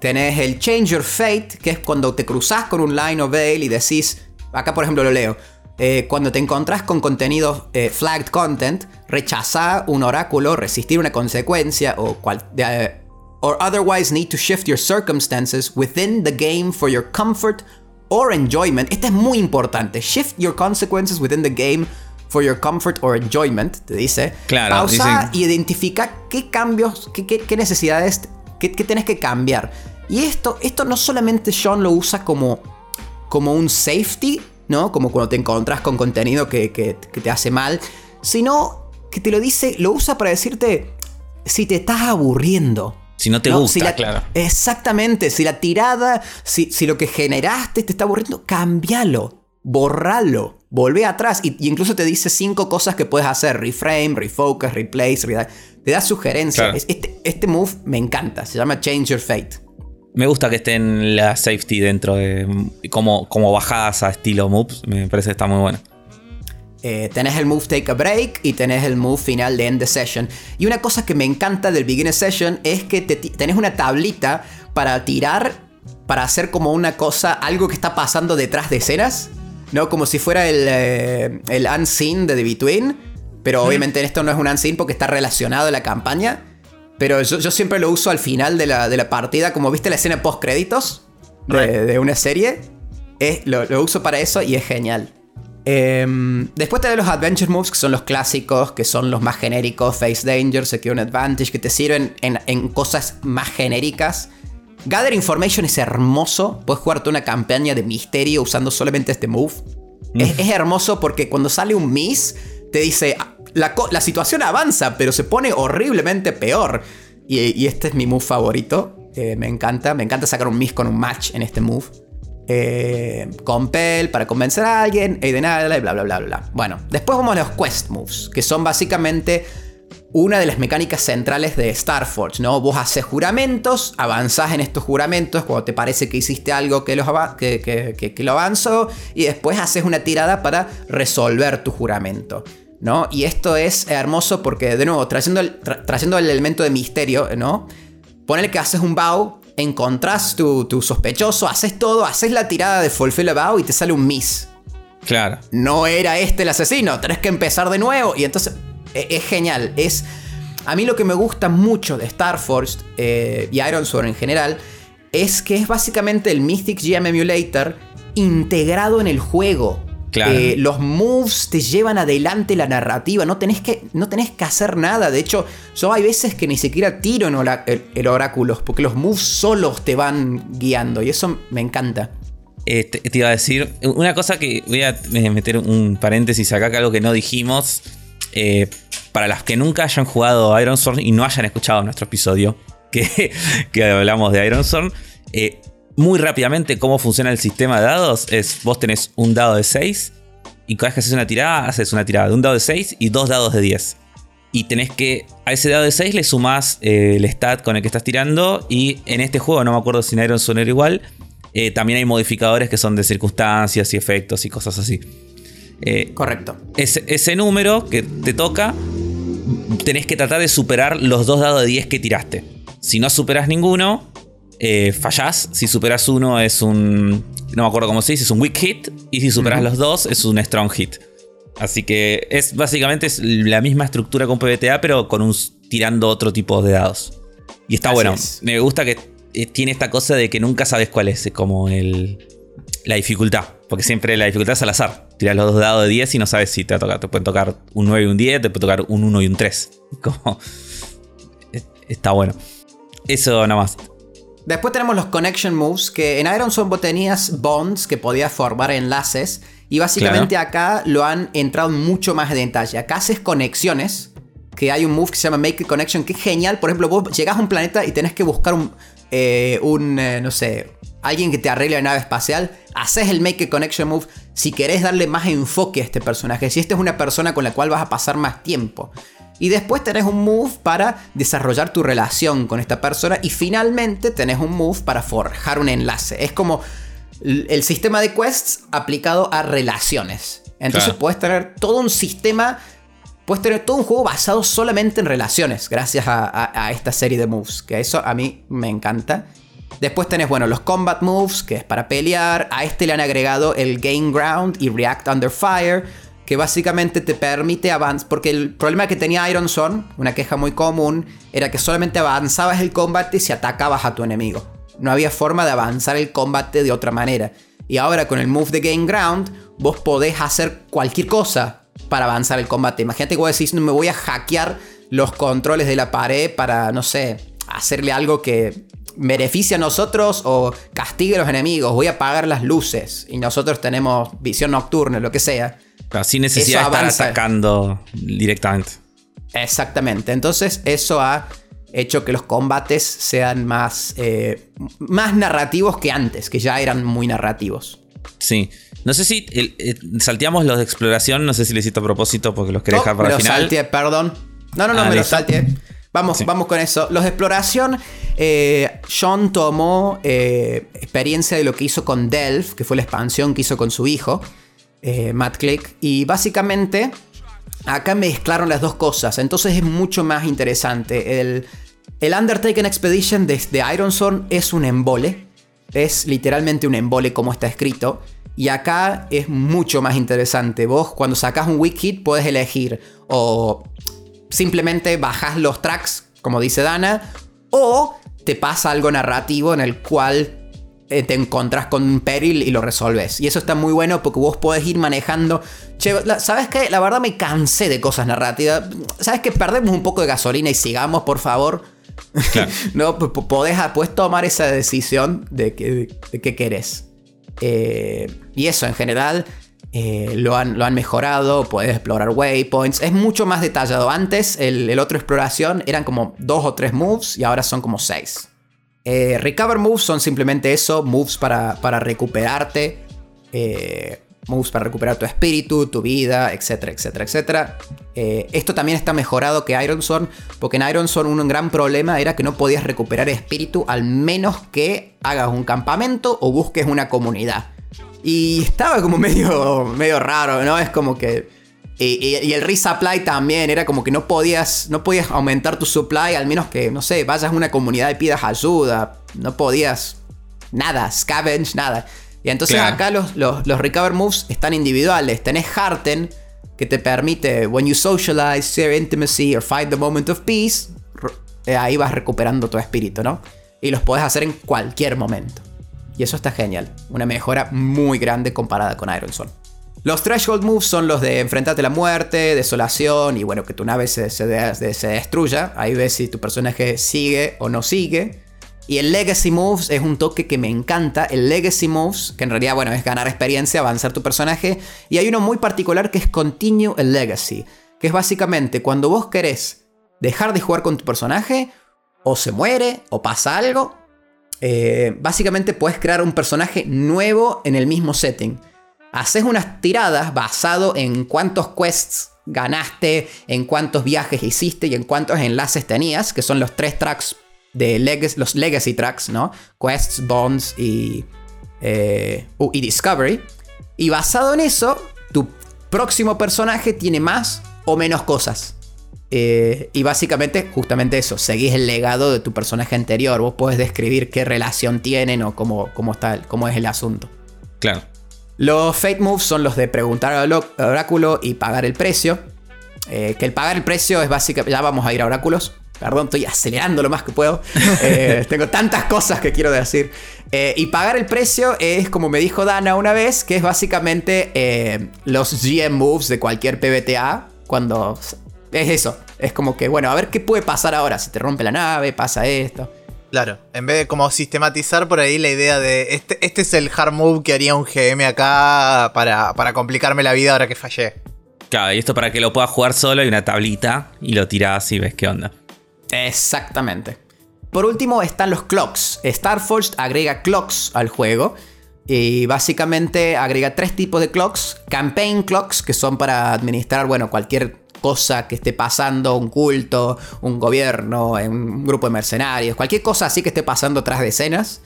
Tenés el Change Your Fate, que es cuando te cruzas con un line o veil y decís, acá por ejemplo lo leo, eh, cuando te encontrás con contenido eh, flagged content, rechazar un oráculo, resistir una consecuencia o cual, eh, or otherwise need to shift your circumstances within the game for your comfort or enjoyment. Este es muy importante. Shift your consequences within the game for your comfort or enjoyment, te dice. Claro. Pausa y identifica qué cambios, qué, qué, necesidades, qué, qué tenés que cambiar. Y esto, esto no solamente Sean lo usa como, como un safety, ¿no? Como cuando te encontrás con contenido que, te hace mal, sino que te lo dice, lo usa para decirte, si te estás aburriendo, Si no te gusta, claro. Exactamente. Si la tirada, si, si, lo que generaste te está aburriendo, cámbialo. Borralo. Volvé atrás. Y, incluso te dice cinco cosas que puedes hacer: reframe, refocus, replace, te da sugerencias. Este, este move me encanta. Se llama Change Your Fate. Me gusta que esté en la safety dentro de. como, como bajadas a estilo moves. Me parece que está muy bueno. Eh, tenés el move take a break y tenés el move final de end the session. Y una cosa que me encanta del beginner session es que tenés una tablita para tirar, para hacer como una cosa, algo que está pasando detrás de escenas. ¿No? Como si fuera el, eh, el unseen de The Between. Pero obviamente esto no es un unseen porque está relacionado a la campaña. Pero yo, siempre lo uso al final de la, partida. Como viste la escena post créditos de, una serie. lo, lo uso para eso y es genial. Em, después te los Adventure Moves, que son los clásicos, que son los más genéricos, Face Danger, Secure an Advantage, que te sirven en, cosas más genéricas. Gather Information es hermoso, puedes jugarte una campaña de misterio usando solamente este move. Es, mm. hermoso porque cuando sale un miss, te dice, la, situación avanza, pero se pone horriblemente peor. Y, este es mi move favorito, eh, me encanta, me encanta sacar un miss con un match en este move. Eh, compel para convencer a alguien, y bla, bla, bla, bla, bla. Bueno, después vamos a los quest moves, que son básicamente una de las mecánicas centrales de Starforge, ¿no? Vos haces juramentos, avanzás en estos juramentos cuando te parece que hiciste algo que, los que, lo avanzó, y después haces una tirada para resolver tu juramento. ¿No? Y esto es hermoso porque, de nuevo, trayendo el, trayendo el elemento de misterio, ¿no? Ponele que haces un bow encontrás tu, sospechoso, haces todo, haces la tirada de Fulfill a y te sale un miss. Claro. No era este el asesino, tenés que empezar de nuevo. Y entonces e, es, genial. Es. A mí lo que me gusta mucho de Starforged eh, y Iron Sword en general es que es básicamente el Mystic GM Emulator integrado en el juego. Eh, los moves te llevan adelante la narrativa, no tenés, que, no tenés que hacer nada. De hecho, yo hay veces que ni siquiera tiro en el, oráculos, porque los moves solos te van guiando y eso me encanta. Eh, te, iba a decir, una cosa que voy a meter un paréntesis acá, que algo que no dijimos. Eh, para las que nunca hayan jugado Iron Sword y no hayan escuchado nuestro episodio que, que hablamos de Iron Sword, muy rápidamente cómo funciona el sistema de dados es vos tenés un dado de 6 y cada vez que haces una tirada, haces una tirada de un dado de 6 y dos dados de 10. Y tenés que a ese dado de 6 le sumás eh, el stat con el que estás tirando y en este juego, no me acuerdo si en Iron Son era igual, eh, también hay modificadores que son de circunstancias y efectos y cosas así. Eh, Correcto. Ese, ese número que te toca, tenés que tratar de superar los dos dados de 10 que tiraste. Si no superas ninguno, eh, fallás. Si superas uno es un. No me acuerdo cómo se dice, es un weak hit. Y si superas los dos es un strong hit. Así que es básicamente es la misma estructura con PBTA, pero con un tirando otro tipo de dados. Y está bueno. Me gusta que eh, tiene esta cosa de que nunca sabes cuál es como el, la dificultad. Porque siempre la dificultad es al azar. Tiras los dos dados de 10 y no sabes si te va a tocar. Te pueden tocar un 9 y un 10, te puede tocar un 1 y un 3. Como, está bueno. Eso nada más. Después tenemos los connection moves, que en Iron Son vos tenías bonds que podías formar enlaces. Y básicamente acá lo han entrado mucho más en detalle. Acá haces conexiones, que hay un move que se llama Make a Connection, que es genial. Por ejemplo, vos llegás a un planeta y tenés que buscar un, eh, un eh, no sé, alguien que te arregle la nave espacial. Haces el Make a Connection move si querés darle más enfoque a este personaje. Si esta es una persona con la cual vas a pasar más tiempo. Y después tenés un move para desarrollar tu relación con esta persona. Y finalmente tenés un move para forjar un enlace. Es como el sistema de quests aplicado a relaciones. Entonces puedes tener todo un sistema. Puedes tener todo un juego basado solamente en relaciones. Gracias a, esta serie de moves. Que eso a mí me encanta. Después tenés, bueno, los combat moves, que es para pelear. A este le han agregado el Game Ground y React Under Fire que básicamente te permite avanzar. Porque el problema que tenía Iron Son, una queja muy común, era que solamente avanzabas el combate si atacabas a tu enemigo. No había forma de avanzar el combate de otra manera. Y ahora con el Move the Game Ground, vos podés hacer cualquier cosa para avanzar el combate. Imagínate que vos decís, me voy a hackear los controles de la pared para, no sé, hacerle algo que beneficie a nosotros o castigue a los enemigos. Voy a apagar las luces y nosotros tenemos visión nocturna, lo que sea sin necesidad de estar atacando directamente. Exactamente. Entonces, eso ha hecho que los combates sean más, eh, más narrativos que antes, que ya eran muy narrativos. Sí. No sé si eh, salteamos los de exploración, no sé si lo hiciste a propósito porque los querés dejar para el final. perdón. No, no, no, ah, me los salteé. Vamos, vamos con eso. Los de exploración, eh, John tomó experiencia de lo que hizo con Delph, que fue la expansión que hizo con su hijo, Matt Click, y básicamente acá mezclaron las dos cosas, entonces es mucho más interesante. El, el Undertaken Expedition de, Iron Ironsworn es un embole, es literalmente un embole como está escrito. Y acá es mucho más interesante. Vos cuando sacas un wiki puedes elegir o simplemente bajas los tracks, como dice Dana, o te pasa algo narrativo en el cual eh, te encontrás con un peril y lo resolves. Y eso está muy bueno porque vos podés ir manejando. Che, ¿sabes qué? La verdad me cansé de cosas narrativas. ¿Sabes qué? Perdemos un poco de gasolina y sigamos, por favor. no, podés, tomar esa decisión de, qué querés. Eh, y eso en general eh, lo, han, lo, han, mejorado, puedes explorar waypoints, es mucho más detallado. Antes el, el, otro exploración eran como dos o tres moves y ahora son como seis. Eh, recover moves son simplemente eso, moves para, para recuperarte, eh, moves para recuperar tu espíritu, tu vida, etcétera, etcétera, etcétera. Eh, esto también está mejorado que Iron Sword, porque en Iron Sword un gran problema era que no podías recuperar espíritu al menos que hagas un campamento o busques una comunidad. Y estaba como medio, medio raro, ¿no? Es como que y, el resupply también, era como que no podías, no podías aumentar tu supply, al menos que, no sé, vayas a una comunidad y pidas ayuda. No podías nada, scavenge, nada. Y entonces acá los, los, recover moves están individuales. Tenés Hearten, que te permite, when you socialize, share intimacy or find the moment of peace, eh, ahí vas recuperando tu espíritu, ¿no? Y los podés hacer en cualquier momento. Y eso está genial. Una mejora muy grande comparada con Iron Sword. Los threshold moves son los de enfrentarte a la muerte, desolación y bueno, que tu nave se, destruya. Ahí ves si tu personaje sigue o no sigue. Y el Legacy Moves es un toque que me encanta. El Legacy Moves, que en realidad, bueno, es ganar experiencia, avanzar tu personaje. Y hay uno muy particular que es Continue el Legacy. Que es básicamente cuando vos querés dejar de jugar con tu personaje, o se muere, o pasa algo. Eh, básicamente puedes crear un personaje nuevo en el mismo setting haces unas tiradas basado en cuántos quests ganaste, en cuántos viajes hiciste y en cuántos enlaces tenías, que son los tres tracks de los legacy tracks, ¿no? Quests, Bonds y, eh, y Discovery. Y basado en eso, tu próximo personaje tiene más o menos cosas. Eh, y básicamente, justamente eso, seguís el legado de tu personaje anterior. Vos podés describir qué relación tienen o cómo, cómo, está, cómo es el asunto. Claro. Los Fate Moves son los de preguntar al oráculo y pagar el precio. Eh, que el pagar el precio es básicamente. Ya vamos a ir a oráculos. Perdón, estoy acelerando lo más que puedo. Eh, tengo tantas cosas que quiero decir. Eh, y pagar el precio es, como me dijo Dana una vez, que es básicamente los GM moves de cualquier PBTA. Cuando. Es eso. Es como que, bueno, a ver qué puede pasar ahora. Si te rompe la nave, pasa esto. Claro, en vez de como sistematizar por ahí la idea de este, este es el hard move que haría un GM acá para, para complicarme la vida ahora que fallé. Claro, y esto para que lo puedas jugar solo hay una tablita y lo tirás y ves qué onda. Exactamente. Por último están los clocks. Starforged agrega clocks al juego. Y básicamente agrega tres tipos de clocks. Campaign clocks, que son para administrar, bueno, cualquier cosa que esté pasando, un culto, un gobierno, un grupo de mercenarios, cualquier cosa así que esté pasando tras de escenas.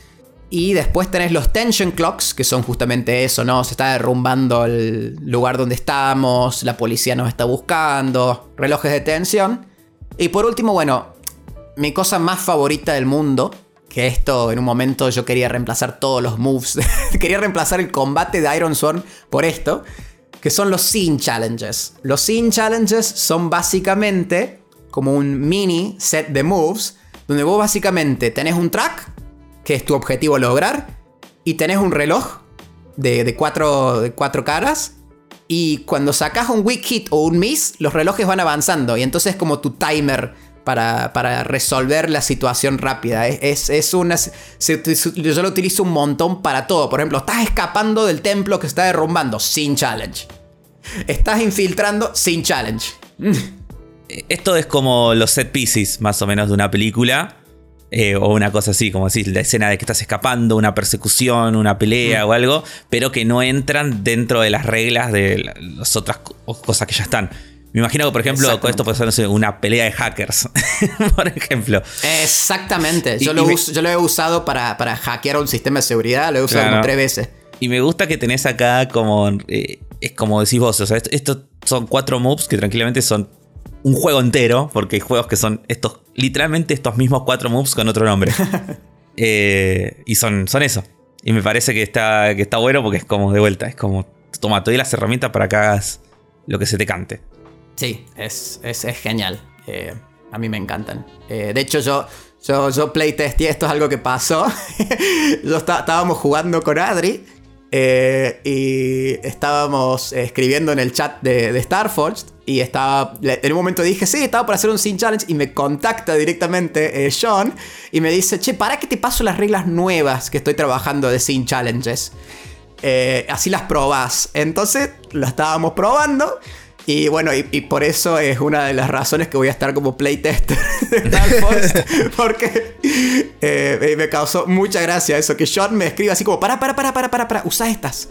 Y después tenés los tension clocks, que son justamente eso, ¿no? Se está derrumbando el lugar donde estamos, la policía nos está buscando, relojes de tensión. Y por último, bueno, mi cosa más favorita del mundo, que esto en un momento yo quería reemplazar todos los moves, quería reemplazar el combate de Iron Sword por esto, que son los Scene Challenges. Los Scene Challenges son básicamente como un mini set de moves, donde vos básicamente tenés un track, que es tu objetivo lograr, y tenés un reloj de, cuatro, de cuatro caras, y cuando sacas un weak hit o un miss, los relojes van avanzando, y entonces es como tu timer para, resolver la situación rápida. Es, es, una. yo lo utilizo un montón para todo. Por ejemplo, estás escapando del templo que está derrumbando sin challenge. Estás infiltrando sin challenge. esto es como los set pieces, más o menos, de una película. Eh, o una cosa así, como decir, la escena de que estás escapando, una persecución, una pelea mm. o algo, pero que no entran dentro de las reglas de las otras cosas que ya están. Me imagino que, por ejemplo, con esto puede ser una pelea de hackers, por ejemplo. Exactamente. Yo, lo, he usado para, hackear un sistema de seguridad, lo he usado como tres veces. Y me gusta que tenés acá como. Eh, es como decís vos, o sea, estos son cuatro moves que tranquilamente son un juego entero, porque hay juegos que son estos, literalmente estos mismos cuatro moves con otro nombre. Eh, y son, son eso. Y me parece que está, que está bueno porque es como de vuelta, es como, toma, te doy las herramientas para que hagas lo que se te cante. Sí, es, es, genial. Eh, a mí me encantan. Eh, de hecho, yo, yo, yo playtesté, esto es algo que pasó. yo estábamos jugando con Adri eh, y estábamos escribiendo en el chat de, de Starforged y estaba, en un momento dije, sí, estaba por hacer un Sin Challenge y me contacta directamente Sean y me dice, che, ¿para qué te paso las reglas nuevas que estoy trabajando de Sin Challenges? así las probás. Entonces lo estábamos probando. Y bueno, y, por eso es una de las razones que voy a estar como playtester de porque eh, me causó mucha gracia eso, que Sean me escribe así como, para, para, para, para, para, para, usa estas.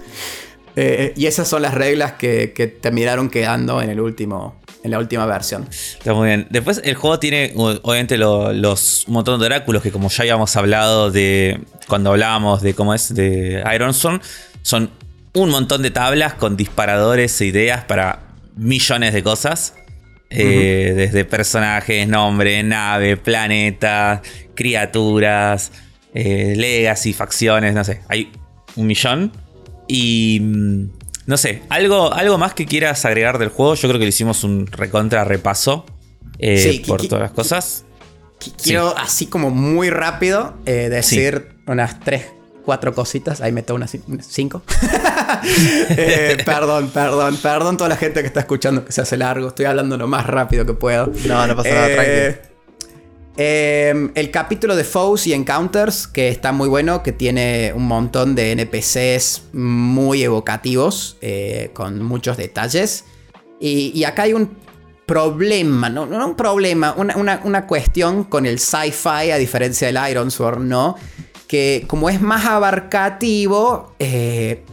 Eh, y esas son las reglas que, que terminaron quedando en el último, en la última versión. Está muy bien. Después el juego tiene obviamente los un montón de oráculos que como ya habíamos hablado de cuando hablábamos de cómo es de Ironstone, son un montón de tablas con disparadores e ideas para millones de cosas. Eh, desde personajes, nombre, nave, planeta, criaturas, eh, legacy, facciones, no sé. Hay un millón. Y mm, no sé, algo, algo más que quieras agregar del juego. Yo creo que le hicimos un recontra repaso eh, por todas las cosas. Quiero, así como muy rápido, decir unas tres cuatro cositas. Ahí meto unas cinco. Eh, perdón, perdón, perdón toda la gente que está escuchando que se hace largo. Estoy hablando lo más rápido que puedo. No, no pasa nada, eh, tranquilo. Em, el capítulo de Foes y Encounters, que está muy bueno, que tiene un montón de NPCs muy evocativos, eh, con muchos detalles. Y, acá hay un problema, no, no un problema, una, una cuestión con el sci-fi, a diferencia del Iron Sword, ¿no? Que como es más abarcativo, eh,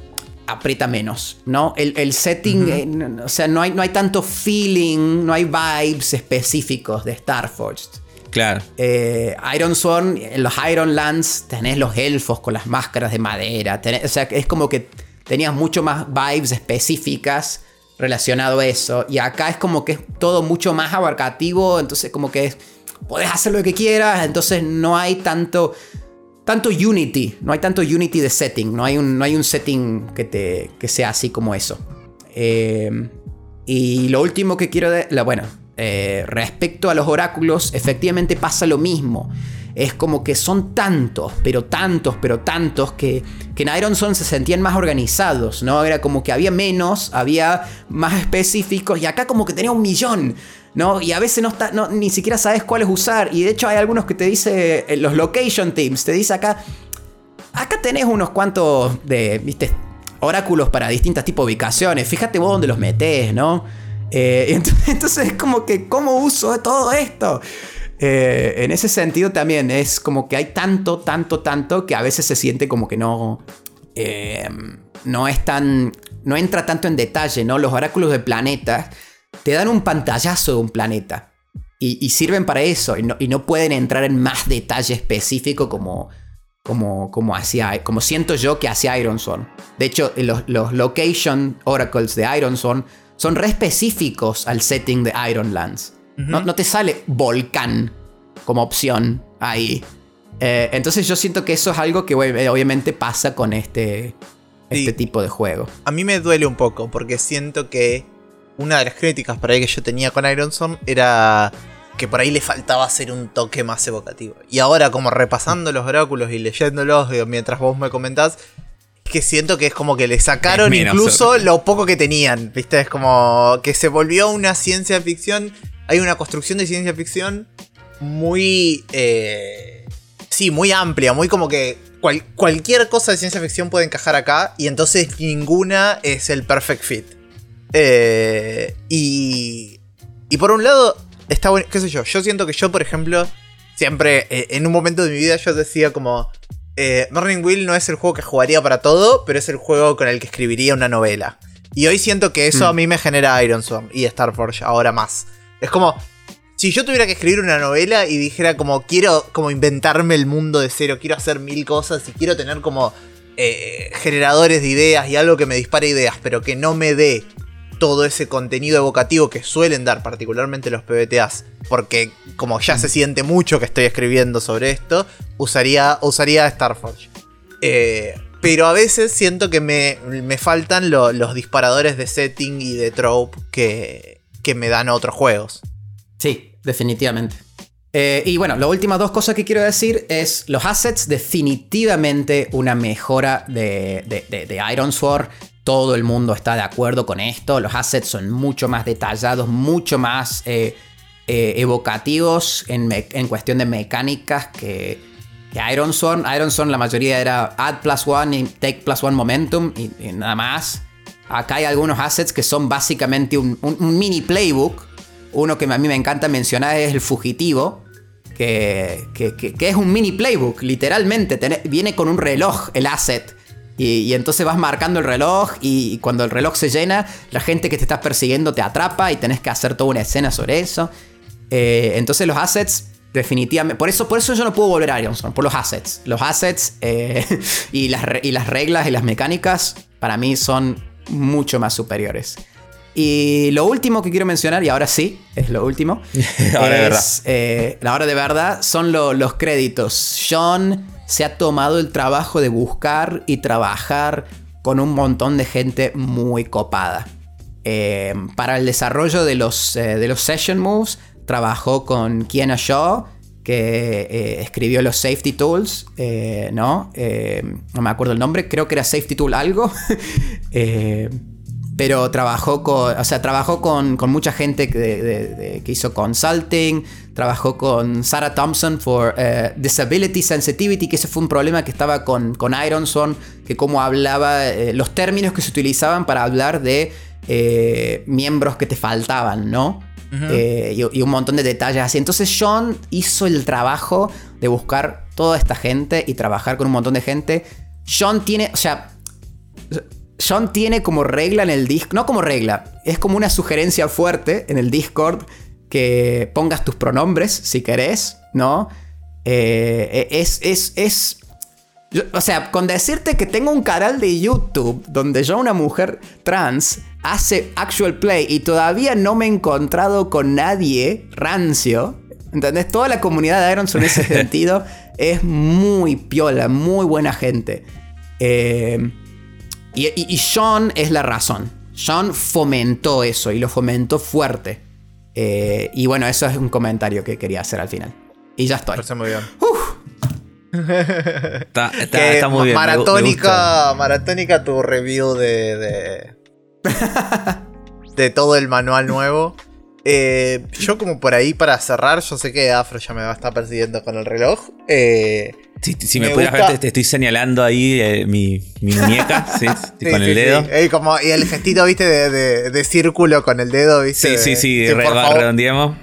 aprieta menos, ¿no? El, setting, eh, o sea, no hay, no hay tanto feeling, no hay vibes específicos de Starforged. Claro. Eh, Iron Sworn, en los Iron Lands tenés los elfos con las máscaras de madera. o sea, es como que tenías mucho más vibes específicas relacionado a eso. Y acá es como que es todo mucho más abarcativo. Entonces, como que podés hacer lo que quieras. Entonces, no hay tanto tanto Unity, no hay tanto Unity de setting, no hay un, no hay un setting que, te, que sea así como eso. Eh, y lo último que quiero decir, bueno, eh, respecto a los oráculos, efectivamente pasa lo mismo. Es como que son tantos, pero tantos, pero tantos, que, que en Iron Son se sentían más organizados, ¿no? Era como que había menos, había más específicos, y acá como que tenía un millón. ¿No? Y a veces no está, no, ni siquiera sabes cuáles usar. Y de hecho hay algunos que te dice, eh, los location teams, te dice acá, acá tenés unos cuantos de, viste, oráculos para distintas tipos de ubicaciones. Fíjate vos dónde los metés, ¿no? Eh, entonces, es como que, ¿cómo uso todo esto? Eh, en ese sentido también es como que hay tanto, tanto, tanto que a veces se siente como que no... no es tan... No entra tanto en detalle, ¿no? Los oráculos de planetas te dan un pantallazo de un planeta. Y, sirven para eso. Y no, pueden entrar en más detalle específico como, como, como, hacía, como siento yo que hacía Ironson. De hecho, los, los location oracles de Ironson son re específicos al setting de Ironlands. no, te sale volcán como opción ahí. Eh, entonces yo siento que eso es algo que obviamente pasa con este, este tipo de juego. A mí me duele un poco porque siento que una de las críticas por ahí que yo tenía con Ironson era que por ahí le faltaba hacer un toque más evocativo. Y ahora, como repasando los oráculos y leyéndolos mientras vos me comentás, que siento que es como que le sacaron incluso lo poco que tenían. ¿Viste? Es como que se volvió una ciencia ficción. Hay una construcción de ciencia ficción muy. Eh, sí, muy amplia, muy como que. cualquier cosa de ciencia ficción puede encajar acá y entonces ninguna es el perfect fit. Eh, y, y por un lado, está bueno, qué sé yo, yo siento que yo, por ejemplo, siempre eh, en un momento de mi vida yo decía como, eh, Burning Wheel no es el juego que jugaría para todo, pero es el juego con el que escribiría una novela. Y hoy siento que eso a mm. mí me genera Iron Swarm y Starforge ahora más. Es como, si yo tuviera que escribir una novela y dijera como quiero como inventarme el mundo de cero, quiero hacer mil cosas y quiero tener como eh, generadores de ideas y algo que me dispare ideas, pero que no me dé todo ese contenido evocativo que suelen dar particularmente los PBTAs, porque como ya se siente mucho que estoy escribiendo sobre esto, usaría, usaría Starforge. Eh, pero a veces siento que me, faltan los disparadores de setting y de trope que, que me dan otros juegos. Sí, definitivamente. Eh, y bueno, las últimas dos cosas que quiero decir es los assets, definitivamente una mejora de, de, Iron Sword. Todo el mundo está de acuerdo con esto. Los assets son mucho más detallados, mucho más eh, eh, evocativos en, cuestión de mecánicas que, Iron Sword. Iron Sword la mayoría era add plus one y take plus one momentum y, nada más. Acá hay algunos assets que son básicamente un mini playbook uno que a mí me encanta mencionar es el fugitivo, que, es un mini playbook, literalmente. viene con un reloj el asset. Y, entonces vas marcando el reloj y, cuando el reloj se llena, la gente que te está persiguiendo te atrapa y tenés que hacer toda una escena sobre eso. Eh, entonces los assets definitivamente. Por eso, por eso yo no puedo volver a Ironson, por los assets. Los assets eh, y, las, y las reglas y las mecánicas para mí son mucho más superiores. Y lo último que quiero mencionar, y ahora sí, es lo último, es, eh, la hora de verdad, son los créditos. Sean se ha tomado el trabajo de buscar y trabajar con un montón de gente muy copada. Eh, para el desarrollo de los, eh, de los Session Moves, trabajó con Kiana Shaw, que escribió los Safety Tools, ¿no? no me acuerdo el nombre, creo que era Safety Tool algo. pero trabajó con, o sea, trabajó con, mucha gente que, hizo consulting, trabajó con Sarah Thompson for eh, Disability Sensitivity, que ese fue un problema que estaba con, con Ironson, que como hablaba, eh, los términos que se utilizaban para hablar de eh, miembros que te faltaban, ¿no? y, y, un montón de detalles así. Entonces John hizo el trabajo de buscar toda esta gente y trabajar con un montón de gente. John tiene, o sea, John tiene como regla en el Discord, no como regla, es como una sugerencia fuerte en el Discord que pongas tus pronombres si querés, ¿no? Eh, es, es, es, o sea, con decirte que tengo un canal de YouTube donde yo, una mujer trans, hace actual play y todavía no me he encontrado con nadie rancio, ¿entendés? Toda la comunidad de Ironson en ese sentido es muy piola, muy buena gente. Eh, y, Sean es la razón. Sean fomentó eso y lo fomentó fuerte. Eh, y bueno, eso es un comentario que quería hacer al final. Y ya estoy. muy bien. está, muy bien. Maratónica, maratónica tu review de, de, de todo el manual nuevo. Eh, yo como por ahí para cerrar, yo sé que Afro ya me va a estar persiguiendo con el reloj. Eh, si, me, puedes ver, te, estoy señalando ahí eh, mi, muñeca, ¿sí? con el dedo. como, y el gestito, viste, de, círculo con el dedo, viste. Sí, sí, sí, redondeamos.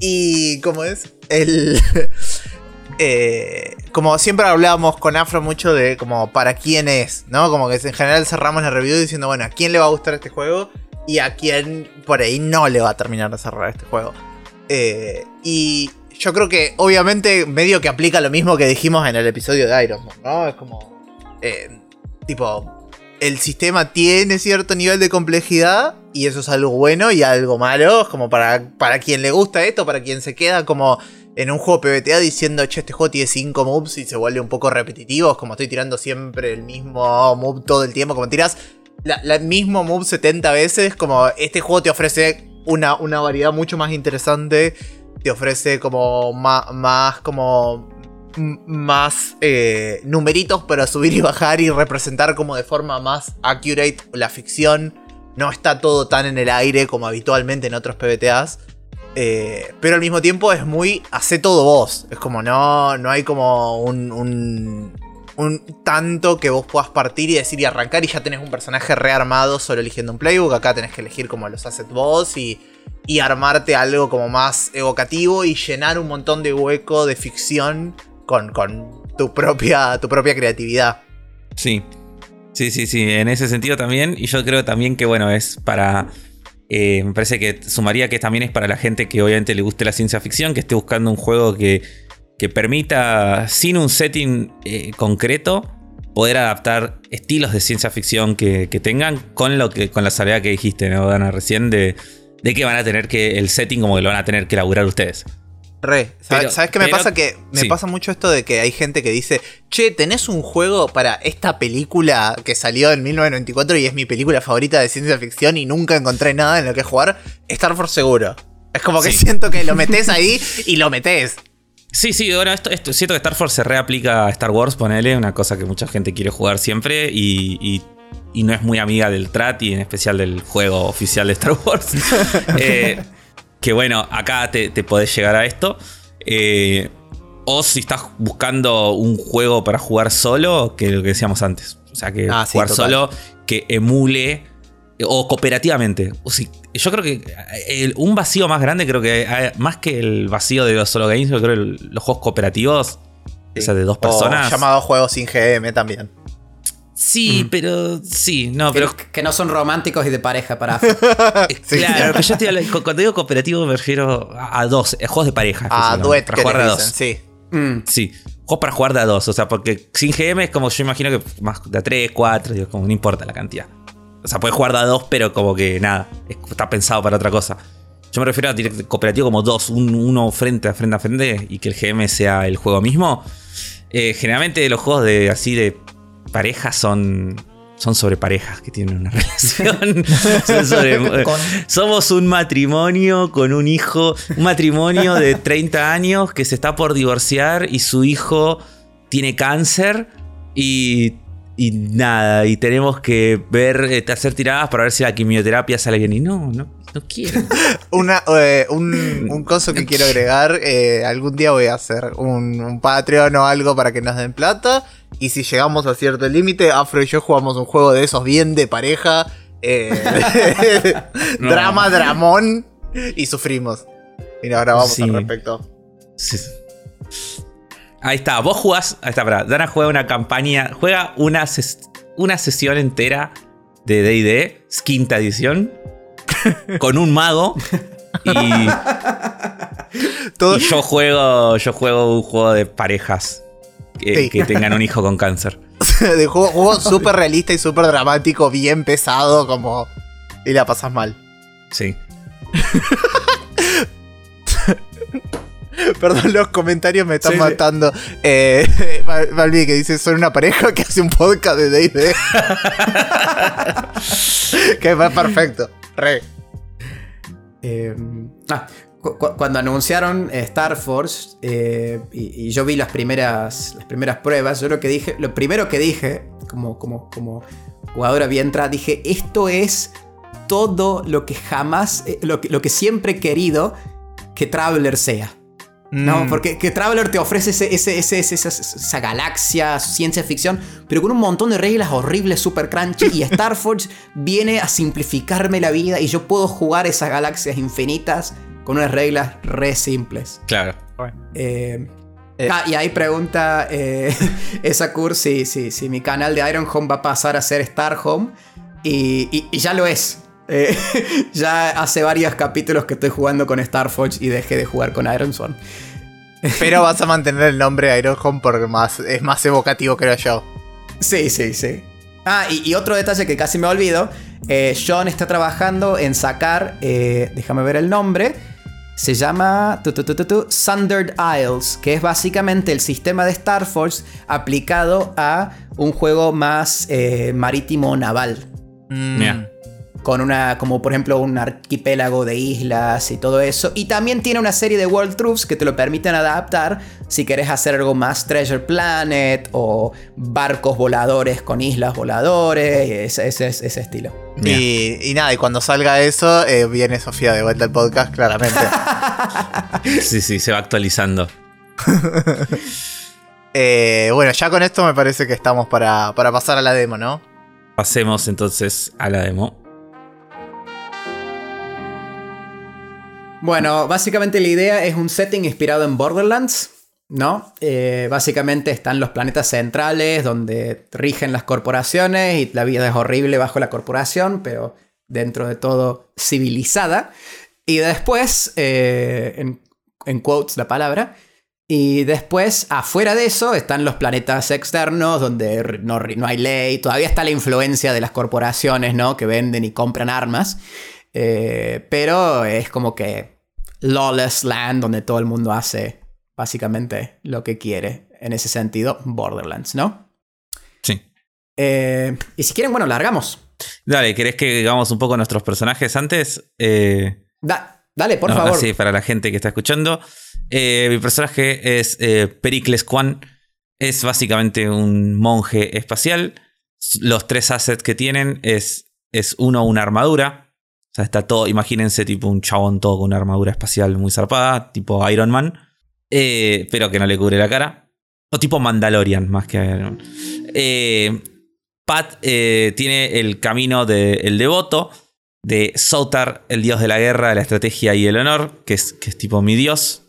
Y ¿cómo es? El... como siempre hablábamos con Afro mucho de como para quién es, ¿no? Como que en general cerramos la review diciendo, bueno, ¿a quién le va a gustar este juego? y a quien por ahí no le va a terminar de cerrar este juego. Eh, y yo creo que obviamente medio que aplica lo mismo que dijimos en el episodio de Iron Man, ¿no? Es como, eh, tipo, el sistema tiene cierto nivel de complejidad y eso es algo bueno y algo malo, es como para, para quien le gusta esto, para quien se queda como en un juego PBTA diciendo, che, este juego tiene 5 moves y se vuelve un poco repetitivo, es como estoy tirando siempre el mismo move todo el tiempo, como tiras la, mismo move 70 veces, como este juego te ofrece una, una variedad mucho más interesante, te ofrece como más, más como más eh, numeritos para subir y bajar y representar como de forma más accurate la ficción. No está todo tan en el aire como habitualmente en otros PBTAs. Eh, pero al mismo tiempo es muy hace todo vos. Es como no, no hay como un un tanto que vos puedas partir y decir y arrancar y ya tenés un personaje rearmado solo eligiendo un playbook. Acá tenés que elegir como los assets vos y, y armarte algo como más evocativo y llenar un montón de hueco de ficción con, con tu, propia, tu propia creatividad. Sí, sí, sí, sí, en ese sentido también. Y yo creo también que, bueno, es para... Eh, me parece que sumaría que también es para la gente que obviamente le guste la ciencia ficción, que esté buscando un juego que, que permita, sin un setting eh, concreto, poder adaptar estilos de ciencia ficción que, tengan con lo que con la salida que dijiste, ¿no, Dana? Recién de, de que van a tener que, el setting como que lo van a tener que elaborar ustedes. Re. ¿Sabes, qué me pasa? Que me pasa mucho esto de que hay gente que dice, che, ¿tenés un juego para esta película que salió en 1994 y es mi película favorita de ciencia ficción y nunca encontré nada en lo que jugar? Star Force seguro. Es como que siento que lo metes ahí y lo metes. Sí, sí, ahora esto, esto, siento que Star Force se reaplica a Star Wars, ponele, una cosa que mucha gente quiere jugar siempre y, no es muy amiga del TRAT y en especial del juego oficial de Star Wars. eh, que bueno, acá te, podés llegar a esto. Eh, o si estás buscando un juego para jugar solo, que lo que decíamos antes. O sea, que ah, jugar solo que emule o cooperativamente. yo creo que un vacío más grande, creo que más que el vacío de los solo games, yo creo que los juegos cooperativos, o sea, de dos personas. O llamados juegos sin GM también. Sí, pero sí, no, pero. Que no son románticos y de pareja para. claro, pero yo cuando digo cooperativo me refiero a, dos, eh, juegos de pareja. A duet, para jugar de a dos. Sí. Mm. Sí, juegos para jugar de a dos, o sea, porque sin GM es como yo imagino que más de a tres, cuatro, digo, como no importa la cantidad. O sea, puedes jugar de a dos, pero como que nada, está pensado para otra cosa. Yo me refiero a cooperativo como dos, uno frente a frente a frente y que el GM sea el juego mismo. Eh, generalmente los juegos de así de parejas son, son sobre parejas que tienen una relación. somos un matrimonio con un hijo, un matrimonio de 30 años que se está por divorciar y su hijo tiene cáncer y, y nada, y tenemos que ver, eh, hacer tiradas para ver si la quimioterapia sale bien. Y no, no, no quiero. Una, eh, un, un coso que quiero agregar, eh, algún día voy a hacer un, un Patreon o algo para que nos den plata y si llegamos a cierto límite, Afro y yo jugamos un juego de esos bien de pareja. Eh, drama, dramón. Y sufrimos. Y ahora vamos al respecto. Ahí está, vos jugás. Ahí está, para. Dana juega una campaña. Juega una, una sesión entera de DD, quinta edición. Con un mago. Y, y yo juego. Yo juego un juego de parejas que, tengan un hijo con cáncer. de juego, súper realista y súper dramático, bien pesado, como. Y la pasas mal. Sí. Perdón, los comentarios me están matando. Eh, que dice: Son una pareja que hace un podcast de DD. que va perfecto. Eh, ah, cuando anunciaron eh, Star Force eh, y, yo vi las primeras, las primeras pruebas, yo lo que dije, lo primero que dije, como, como, como jugadora bien entrada, dije, esto es todo lo que jamás, eh, lo, que, siempre he querido que Traveler sea. No, mm. porque que Traveler te ofrece ese, esa, galaxia, ciencia ficción, pero con un montón de reglas horribles, super crunchy. Y Star Force viene a simplificarme la vida y yo puedo jugar esas galaxias infinitas con unas reglas re simples. Claro. Eh, eh. Ah, y ahí pregunta eh, esa si, si, mi canal de Iron Home va a pasar a ser Star Home. Y, ya lo es. Eh, ya hace varios capítulos que estoy jugando con Star Fox y dejé de jugar con Iron Swan. Pero vas a mantener el nombre Iron Home porque más, es más evocativo, creo yo. Sí, sí, sí. Ah, y, otro detalle que casi me olvido. John está trabajando en sacar, déjame ver el nombre, se llama Sundered Isles, que es básicamente el sistema de Star Force aplicado a un juego más eh, marítimo naval. Mm con una, como por ejemplo un arquipélago de islas y todo eso. Y también tiene una serie de World Truths que te lo permiten adaptar si querés hacer algo más Treasure Planet o barcos voladores con islas voladores, ese, ese, estilo. Y, nada, y cuando salga eso, eh, viene Sofía de vuelta al podcast, claramente. sí, sí, se va actualizando. Eh, bueno, ya con esto me parece que estamos para, para pasar a la demo, ¿no? Pasemos entonces a la demo. Bueno, básicamente la idea es un setting inspirado en Borderlands, ¿no? Eh, básicamente están los planetas centrales donde rigen las corporaciones y la vida es horrible bajo la corporación, pero dentro de todo civilizada. Y después, eh, en, en quotes la palabra, y después, afuera de eso, están los planetas externos, donde no, hay ley, todavía está la influencia de las corporaciones, ¿no? Que venden y compran armas. Eh, pero es como que lawless land, donde todo el mundo hace básicamente lo que quiere. En ese sentido, Borderlands, ¿no? Sí. Eh, y si quieren, bueno, largamos. Dale, ¿querés que digamos un poco nuestros personajes antes? Eh... Dale, por favor. Sí, para la gente que está escuchando. Eh, mi personaje es Pericles Quan. Es básicamente un monje espacial. Los tres assets que tienen es, es uno, una armadura. O sea, está todo, imagínense tipo un chabón todo con una armadura espacial muy zarpada, tipo Iron Man. Eh, pero que no le cubre la cara. O tipo Mandalorian, más que Iron Man. Pat tiene el camino del devoto de Sotar, el dios de la guerra, de la estrategia y el honor, que es, que es tipo mi dios.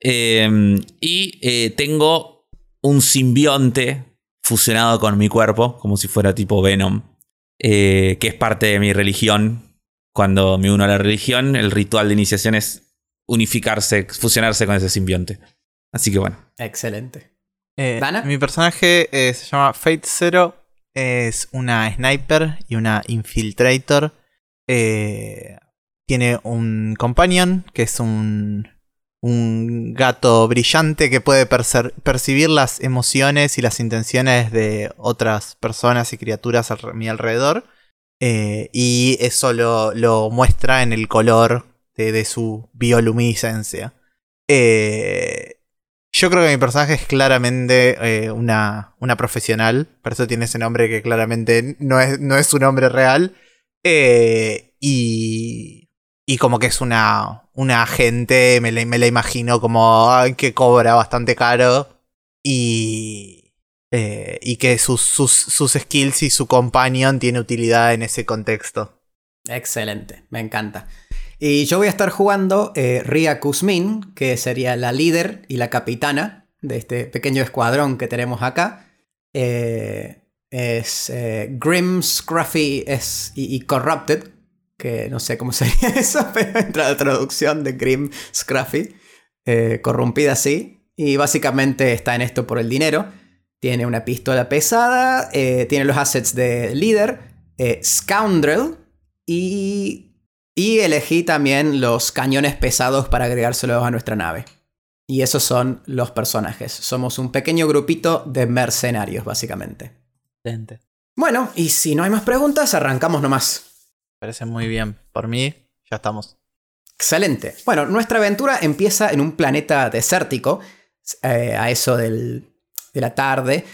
Y eh, tengo un simbionte fusionado con mi cuerpo, como si fuera tipo Venom, eh, que es parte de mi religión. Cuando me uno a la religión, el ritual de iniciación es unificarse, fusionarse con ese simbionte. Así que bueno. Excelente. Eh, mi personaje se llama Fate Zero. Es una sniper y una infiltrator eh, tiene un companion, que es un, un gato brillante que puede percibir las emociones y las intenciones de otras personas y criaturas a mi alrededor. Eh, y eso lo, muestra en el color de, su bioluminiscencia. Eh, yo creo que mi personaje es claramente una, una, profesional, por eso tiene ese nombre que claramente no es, no es su nombre real. Eh, y, y como que es una, una agente, me la, imagino como que cobra bastante caro. Y, eh, y que sus, sus, sus, skills y su companion tiene utilidad en ese contexto. Excelente, me encanta. Y yo voy a estar jugando eh, Ria Kuzmin, que sería la líder y la capitana de este pequeño escuadrón que tenemos acá. Eh, es Grim, Scruffy es, y, Corrupted, que no sé cómo sería eso, pero entra la traducción de Grim, Scruffy, corrompida así, y básicamente está en esto por el dinero. Tiene una pistola pesada, eh, tiene los assets de líder, Scoundrel, y, y elegí también los cañones pesados para agregárselos a nuestra nave. Y esos son los personajes. Somos un pequeño grupito de mercenarios, básicamente. Bueno, y si no hay más preguntas, arrancamos nomás. Parece muy bien. Por mí, ya estamos. Excelente. Bueno, nuestra aventura empieza en un planeta desértico, eh, a eso de la tarde.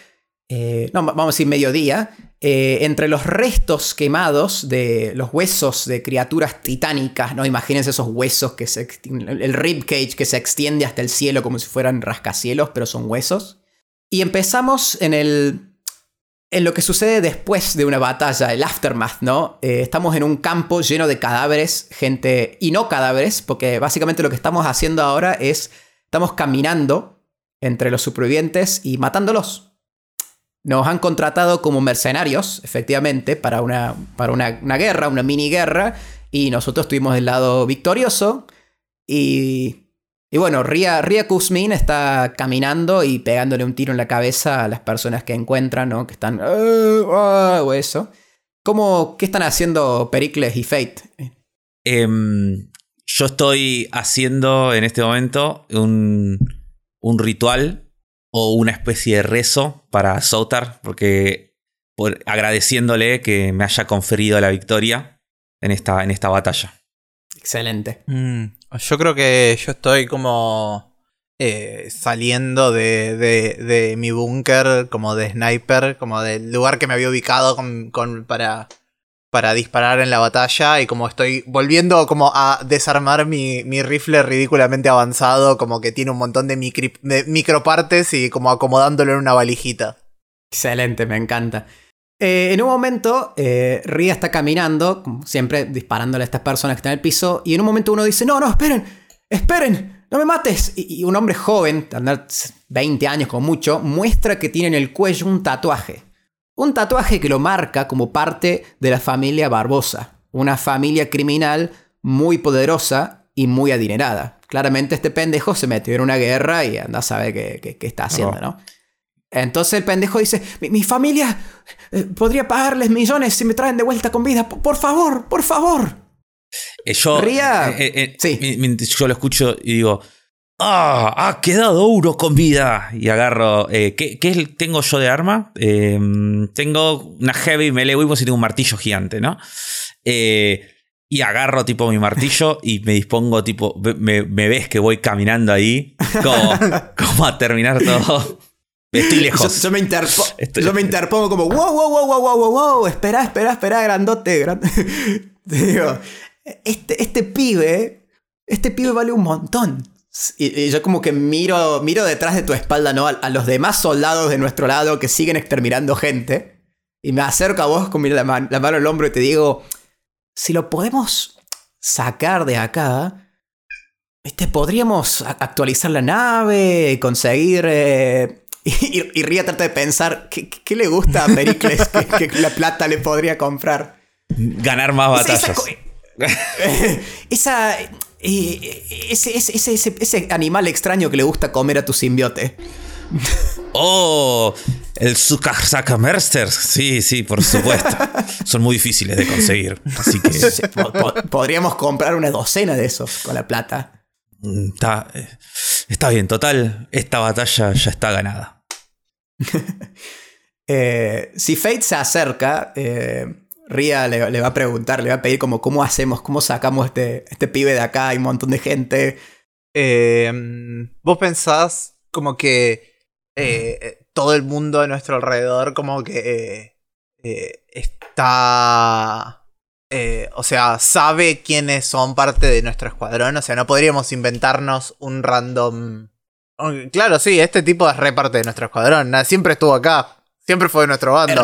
Eh, no, vamos a decir mediodía. Eh, entre los restos quemados de los huesos de criaturas titánicas, ¿no? Imagínense esos huesos que se. el rib cage que se extiende hasta el cielo como si fueran rascacielos, pero son huesos. Y empezamos en el en lo que sucede después de una batalla, el aftermath, ¿no? Eh, estamos en un campo lleno de cadáveres, gente y no cadáveres, porque básicamente lo que estamos haciendo ahora es, estamos caminando entre los supervivientes y matándolos. Nos han contratado como mercenarios, efectivamente, para una, para una, una guerra, una mini guerra, y nosotros estuvimos del lado victorioso y y bueno, Ria, Ria Kuzmin está caminando y pegándole un tiro en la cabeza a las personas que encuentran, ¿no? Que están... Ah, ah", o eso. ¿Cómo, ¿Qué están haciendo Pericles y Fate? Em, yo estoy haciendo en este momento un, un ritual o una especie de rezo para Sotar, porque por, agradeciéndole que me haya conferido la victoria en esta, en esta batalla. Excelente. Mm. Yo creo que yo estoy como eh, saliendo de, de, mi búnker, como de sniper, como del lugar que me había ubicado con, para, para disparar en la batalla y como estoy volviendo como a desarmar mi, rifle ridículamente avanzado, como que tiene un montón de, micropartes y como acomodándolo en una valijita. Excelente, me encanta. Eh, en un momento, eh, Ria está caminando, siempre disparándole a estas personas que están en el piso, y en un momento uno dice, no, no, esperen, esperen, no me mates. Y, un hombre joven, andar 20 años como mucho, muestra que tiene en el cuello un tatuaje. Un tatuaje que lo marca como parte de la familia Barbosa, una familia criminal muy poderosa y muy adinerada. Claramente este pendejo se metió en una guerra y anda a saber qué, está haciendo, ¿no? Entonces el pendejo dice, mi, familia eh, podría pagarles millones si me traen de vuelta con vida. Por, favor, por favor. Eh, yo, eh, sí. yo lo escucho y digo, ¡ah! Ha quedado uno con vida. Y agarro, ¿qué, tengo yo de arma? Em, tengo una heavy melee weapon y tengo un martillo gigante, ¿no? y agarro tipo mi martillo y me dispongo tipo, me, ves que voy caminando ahí como, como a terminar todo. Estoy lejos. Yo, me, interpongo como, wow, wow, wow, wow, wow, wow, wow, espera, espera, espera, grandote. Te digo, este, este pibe, este pibe vale un montón. Y, yo como que miro, miro detrás de tu espalda, ¿no? A, los demás soldados de nuestro lado que siguen exterminando gente. Y me acerco a vos con la, mano, la mano al hombro y te digo, si lo podemos sacar de acá, este, podríamos actualizar la nave, conseguir... Eh, y, y, Ría trata de pensar qué, le gusta a Pericles que, la plata le podría comprar. Ganar más batallas. Esa, ese, ese, animal extraño que le gusta comer a tu simbiote. Oh, el Sakamerster. Sí, sí, por supuesto. Son muy difíciles de conseguir. Así que. podríamos comprar una docena de esos con la plata. Mm, está, eh, está bien, total, esta batalla ya está ganada. Eh, si Fate se acerca, eh, Ria le, va a preguntar, le va a pedir como cómo hacemos, cómo sacamos este, este pibe de acá, hay un montón de gente. Vos pensás como que todo el mundo a nuestro alrededor como que está eh, o sea, sabe quiénes son parte de nuestro escuadrón. O sea, no podríamos inventarnos un random. Claro, sí, este tipo es re parte de nuestro escuadrón. Siempre estuvo acá. Siempre fue de nuestro bando.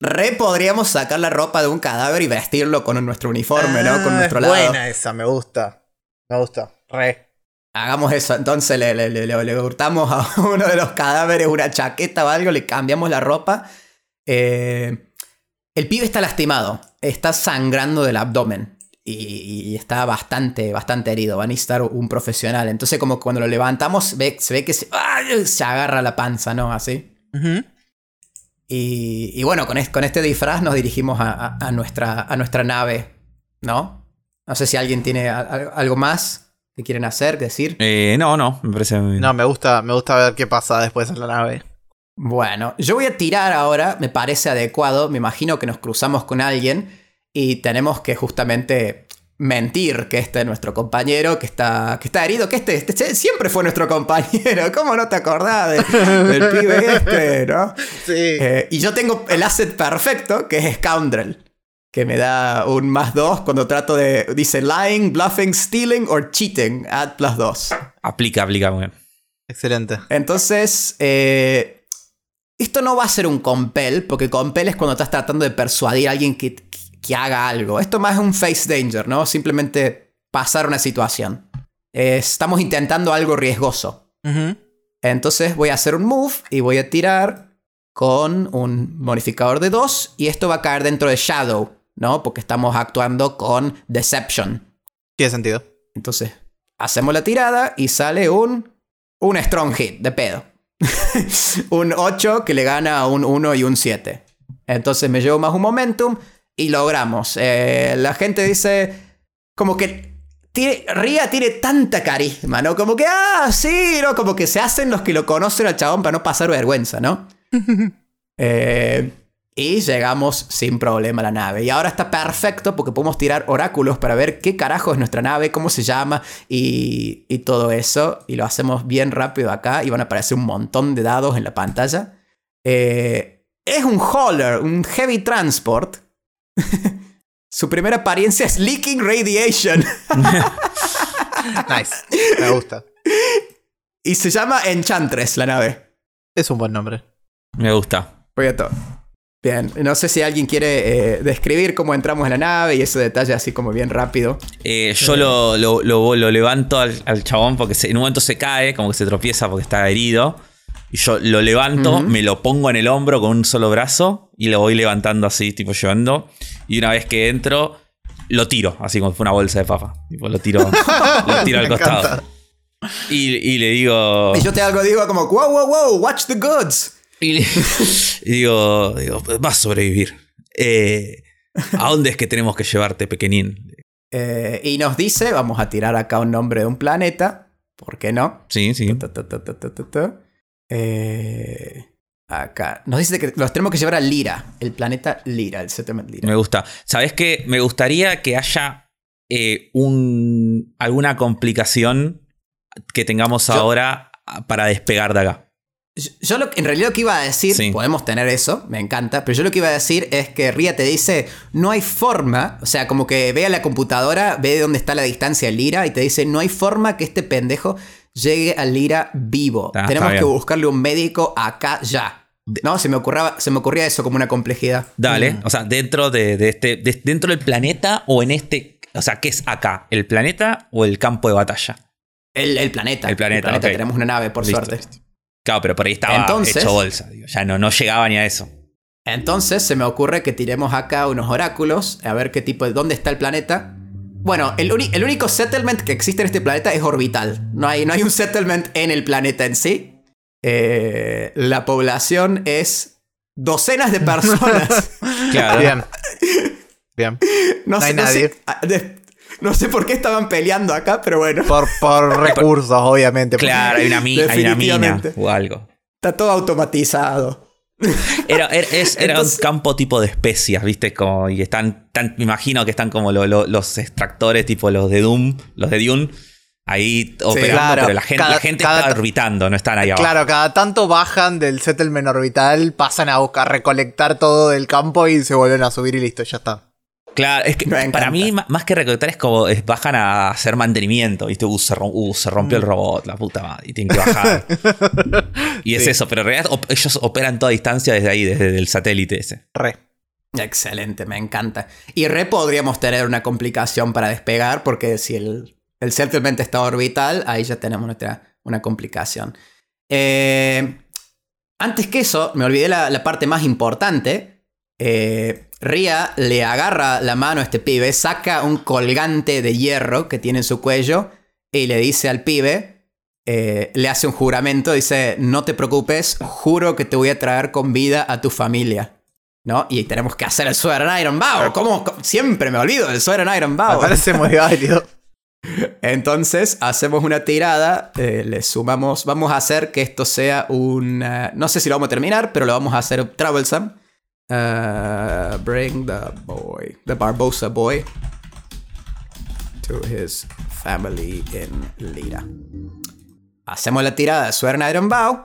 Re podríamos sacar la ropa de un cadáver y vestirlo con nuestro uniforme, ¿no? Con ah, nuestro lado. Buena esa, me gusta. Me gusta. Re. Hagamos eso. Entonces le, le, le, hurtamos a uno de los cadáveres una chaqueta o algo, le cambiamos la ropa. Eh, el pibe está lastimado, está sangrando del abdomen y, está bastante, bastante herido. Va a necesitar un profesional. Entonces, como cuando lo levantamos, se ve que se, agarra la panza, ¿no? Así. Y, bueno, con, este disfraz nos dirigimos a, nuestra, a nuestra nave, ¿no? No sé si alguien tiene algo más que quieren hacer, decir. Eh, no, no, me parece. No, me gusta, me gusta ver qué pasa después en la nave. Bueno, yo voy a tirar ahora, me parece adecuado, me imagino que nos cruzamos con alguien y tenemos que justamente mentir que este es nuestro compañero, que está, que está herido, que este, este siempre fue nuestro compañero, ¿cómo no te acordás del, pibe este, no? Sí. Eh, y yo tengo el asset perfecto, que es Scoundrel, que me da un más dos cuando trato de, dice lying, bluffing, stealing or cheating, add plus dos. Aplica, aplica muy bien. Excelente. Entonces, eh, esto no va a ser un compel, porque compel es cuando estás tratando de persuadir a alguien que, que haga algo. Esto más es un face danger, ¿no? Simplemente pasar una situación. estamos intentando algo riesgoso. Entonces voy a hacer un move y voy a tirar con un modificador de 2 y esto va a caer dentro de Shadow, ¿no? Porque estamos actuando con Deception. Tiene sentido. Entonces, hacemos la tirada y sale un, un strong hit de pedo. un 8 que le gana a un 1 y un 7. Entonces me llevo más un momentum y logramos. Eh, la gente dice como que tiene, Ria tiene tanta carisma, ¿no? Como que, ah, sí, ¿no? Como que se hacen los que lo conocen al chabón para no pasar vergüenza, ¿no? eh, y llegamos sin problema a la nave. Y ahora está perfecto porque podemos tirar oráculos para ver qué carajo es nuestra nave, cómo se llama y, todo eso. Y lo hacemos bien rápido acá y van a aparecer un montón de dados en la pantalla. Eh, es un hauler, un heavy transport. Su primera apariencia es Leaking Radiation. nice, me gusta. Y se llama Enchantress la nave. Es un buen nombre. Me gusta. Voy a todo. Bien, no sé si alguien quiere eh, describir cómo entramos en la nave y ese detalle así como bien rápido. Eh, yo lo, lo, levanto al, chabón porque en un momento se cae, como que se tropieza porque está herido. Y yo lo levanto, me lo pongo en el hombro con un solo brazo y lo voy levantando así, tipo llevando. Y una vez que entro, lo tiro, así como fue una bolsa de papa. Tipo, lo tiro, lo tiro al costado. Y, le digo. Y yo te algo digo como, wow, wow, wow, watch the goods. Y, digo, digo, vas a sobrevivir. Eh, ¿A dónde es que tenemos que llevarte, pequeñín? Eh, y nos dice, vamos a tirar acá un nombre de un planeta. ¿Por qué no? Sí, sí. Eh, acá. Nos dice que los tenemos que llevar a Lira, el planeta Lira, el settlement Lira. Me gusta. ¿Sabes qué? Me gustaría que haya un, alguna complicación que tengamos ahora para despegar de acá. Yo lo, en realidad lo que iba a decir, podemos tener eso, me encanta, pero yo lo que iba a decir es que Ria te dice, no hay forma, o sea, como que ve a la computadora, ve dónde está la distancia Lira y te dice, no hay forma que este pendejo llegue a Lira vivo. Tenemos que buscarle un médico acá ya. No, se me, ocurría, se me ocurría eso como una complejidad. Dale, mm. o sea, dentro de, este, dentro del planeta o en este, o sea, ¿qué es acá? ¿El planeta o el campo de batalla? El, planeta. El planeta. Tenemos una nave, por suerte. Claro, pero por ahí estaba hecho bolsa. ya no, no llegaba ni a eso. Entonces se me ocurre que tiremos acá unos oráculos a ver qué tipo de. dónde está el planeta. Bueno, el, único settlement que existe en este planeta es orbital. No hay, no hay un settlement en el planeta en sí. Eh, la población es docenas de personas. claro. Bien. Bien. No, hay nadie. Ah, no sé por qué estaban peleando acá, pero bueno. Por, por recursos, obviamente. Claro, hay una, mina o algo. Está todo automatizado. Era, era, un campo tipo de especias, ¿viste? Como, y están, me imagino que están como los extractores tipo los de Doom, los de Dune, ahí operando, pero la gente, la gente está orbitando, no están ahí abajo. Claro, cada tanto bajan del settlement orbital, pasan a buscar, recolectar todo del campo y se vuelven a subir y listo, ya está. Claro, es que para mí, más que recolectar, es como bajan a hacer mantenimiento. ¿viste? Uh, se, rompió el mm. robot, la puta madre, y tienen que bajar. y es eso, pero en realidad ellos operan toda distancia desde ahí, desde el satélite ese. Re. Excelente, me encanta. Y re podríamos tener una complicación para despegar, porque si el, el settlement está orbital, ahí ya tenemos nuestra, una complicación. Eh, antes que eso, me olvidé la, la parte más importante. Eh, Ria le agarra la mano a este pibe, saca un colgante de hierro que tiene en su cuello y le dice al pibe, eh, le hace un juramento, dice, no te preocupes, juro que te voy a traer con vida a tu familia. ¿No? Y tenemos que hacer el Southern Iron Bow. ¿Cómo? Siempre me olvido del Southern Iron Bow. parece muy válido. Entonces hacemos una tirada, eh, le sumamos, vamos a hacer que esto sea un... no sé si lo vamos a terminar, pero lo vamos a hacer troublesome. Uh, bring the boy, the Barbosa boy, to his family in Lira. Hacemos la tirada de Swear Iron Bow.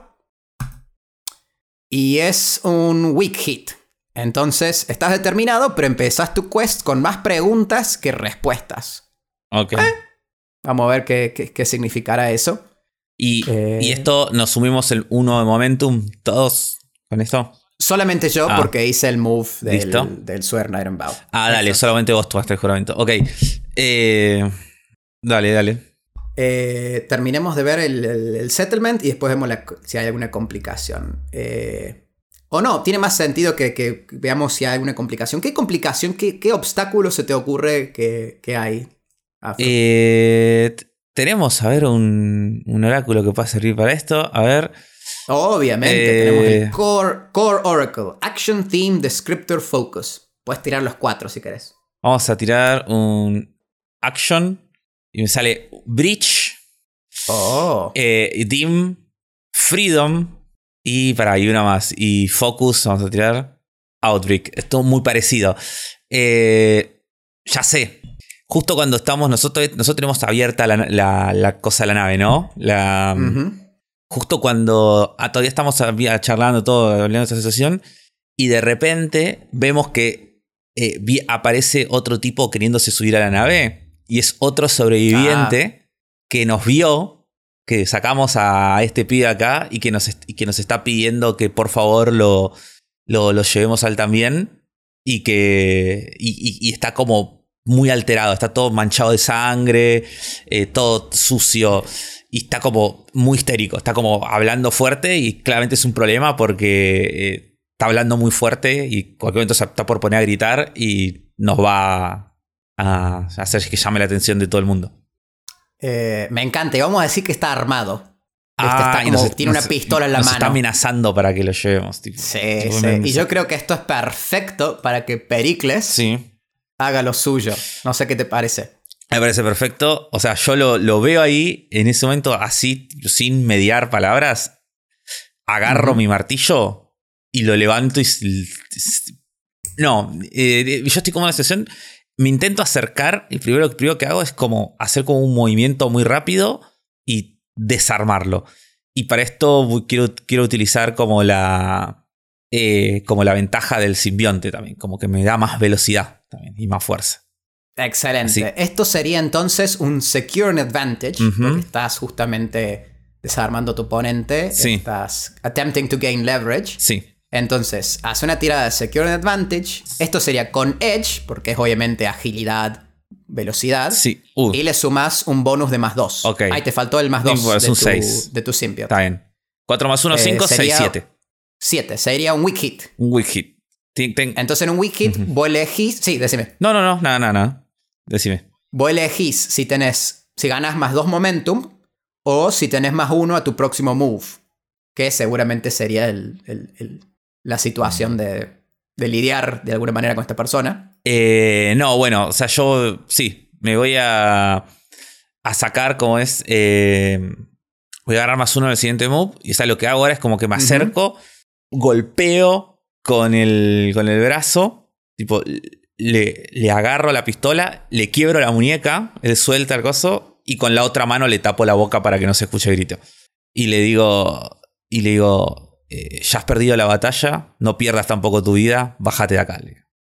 Y es un weak hit. Entonces, estás determinado, pero empezás tu quest con más preguntas que respuestas. Ok. Eh, vamos a ver qué, qué, significará eso. Y, eh, y, esto nos sumimos el 1 de momentum, todos con esto. Solamente yo, ah. porque hice el move del, del Swear Iron Bow. Ah, dale, solamente vos tomaste el juramento. Ok. Eh, dale, dale. Eh, terminemos de ver el, settlement y después vemos si hay alguna complicación. Eh, o no, tiene más sentido que, veamos si hay alguna complicación. ¿Qué complicación, qué, qué obstáculo se te ocurre que, hay? tenemos, a ver, un, un oráculo que pueda servir para esto. A ver. Obviamente, tenemos el eh, core, core Oracle. Action Theme Descriptor Focus. Puedes tirar los cuatro si querés. Vamos a tirar un Action. Y me sale Bridge. Oh. Eh, dim. Freedom. Y para ahí una más. Y Focus. Vamos a tirar Outbreak. Es todo muy parecido. Eh, ya sé. Justo cuando estamos, nosotros, nosotros tenemos abierta la, cosa de la nave, ¿no? La justo cuando ah, todavía estamos charlando todo, hablando de esta situación, y de repente vemos que eh, aparece otro tipo queriéndose subir a la nave, y es otro sobreviviente ah. que nos vio, que sacamos a este pibe acá y que nos, y que nos está pidiendo que por favor lo, lo, llevemos al también y que y, está como muy alterado, está todo manchado de sangre, eh, todo sucio y está como muy histérico, está como hablando fuerte y claramente es un problema porque eh, está hablando muy fuerte y cualquier momento se está por poner a gritar y nos va a hacer que llame la atención de todo el mundo. Eh, me encanta y vamos a decir que está armado. Ah, tiene una pistola en la mano. está amenazando para que lo llevemos. sí, sí. Y yo creo que esto es perfecto para que Pericles haga lo suyo. No sé qué te parece. Me parece perfecto. O sea, yo lo, veo ahí en ese momento así, sin mediar palabras. Agarro mi martillo y lo levanto y... No, eh, yo estoy como en la sesión. Me intento acercar y primero, lo primero que hago es como hacer como un movimiento muy rápido y desarmarlo. Y para esto quiero, quiero utilizar como la, eh, como la ventaja del simbionte también, como que me da más velocidad también y más fuerza. Excelente. Esto sería entonces un Secure Advantage, porque estás justamente desarmando tu oponente, estás attempting to gain leverage. Sí. Entonces, hace una tirada de Secure Advantage. Esto sería con Edge, porque es obviamente agilidad, velocidad. Sí. Y le sumas un bonus de más 2. Ok. Ahí te faltó el más 2 de, tu, de tu Está bien. 4 más 1, 5, 6, 7. 7. Sería un weak hit. Un weak hit. Entonces en un weak hit, vos elegís. Sí, decime. No, no, no, nada, nada, nada. Decime. Vos elegís si tenés. Si ganas más 2 momentum o si tenés más 1 a tu próximo move. Que seguramente sería el, el, la situación de, de lidiar de alguna manera con esta persona. Eh, no, bueno, o sea, yo sí, me voy a, a sacar como es. Eh, voy a agarrar más uno en el siguiente move. Y o sea, lo que hago ahora es como que me acerco, golpeo con el, con el brazo, tipo, le, le agarro la pistola, le quiebro la muñeca, él suelta el coso, y con la otra mano le tapo la boca para que no se escuche el grito. Y le digo. Y le digo. Eh, ya has perdido la batalla, no pierdas tampoco tu vida, bájate de acá.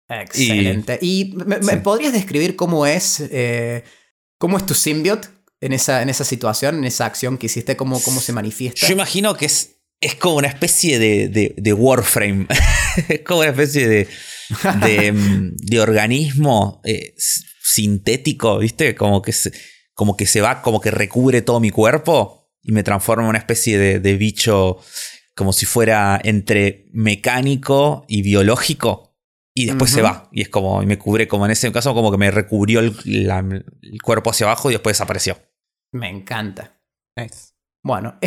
Excelente. ¿Y, me, podrías describir cómo es, eh, cómo es tu symbiote en esa, en esa situación, en esa acción que hiciste, cómo, cómo se manifiesta? Yo imagino que es, es como una especie de, de, Warframe. es como una especie de, de, mm, organismo eh, sintético, ¿viste? Como que, se, como que se va, como que recubre todo mi cuerpo y me transforma en una especie de, de bicho como si fuera entre mecánico y biológico y después se va. Y es como, me cubre como en ese caso, como que me recubrió el, cuerpo hacia abajo y después desapareció. Me encanta. Bueno,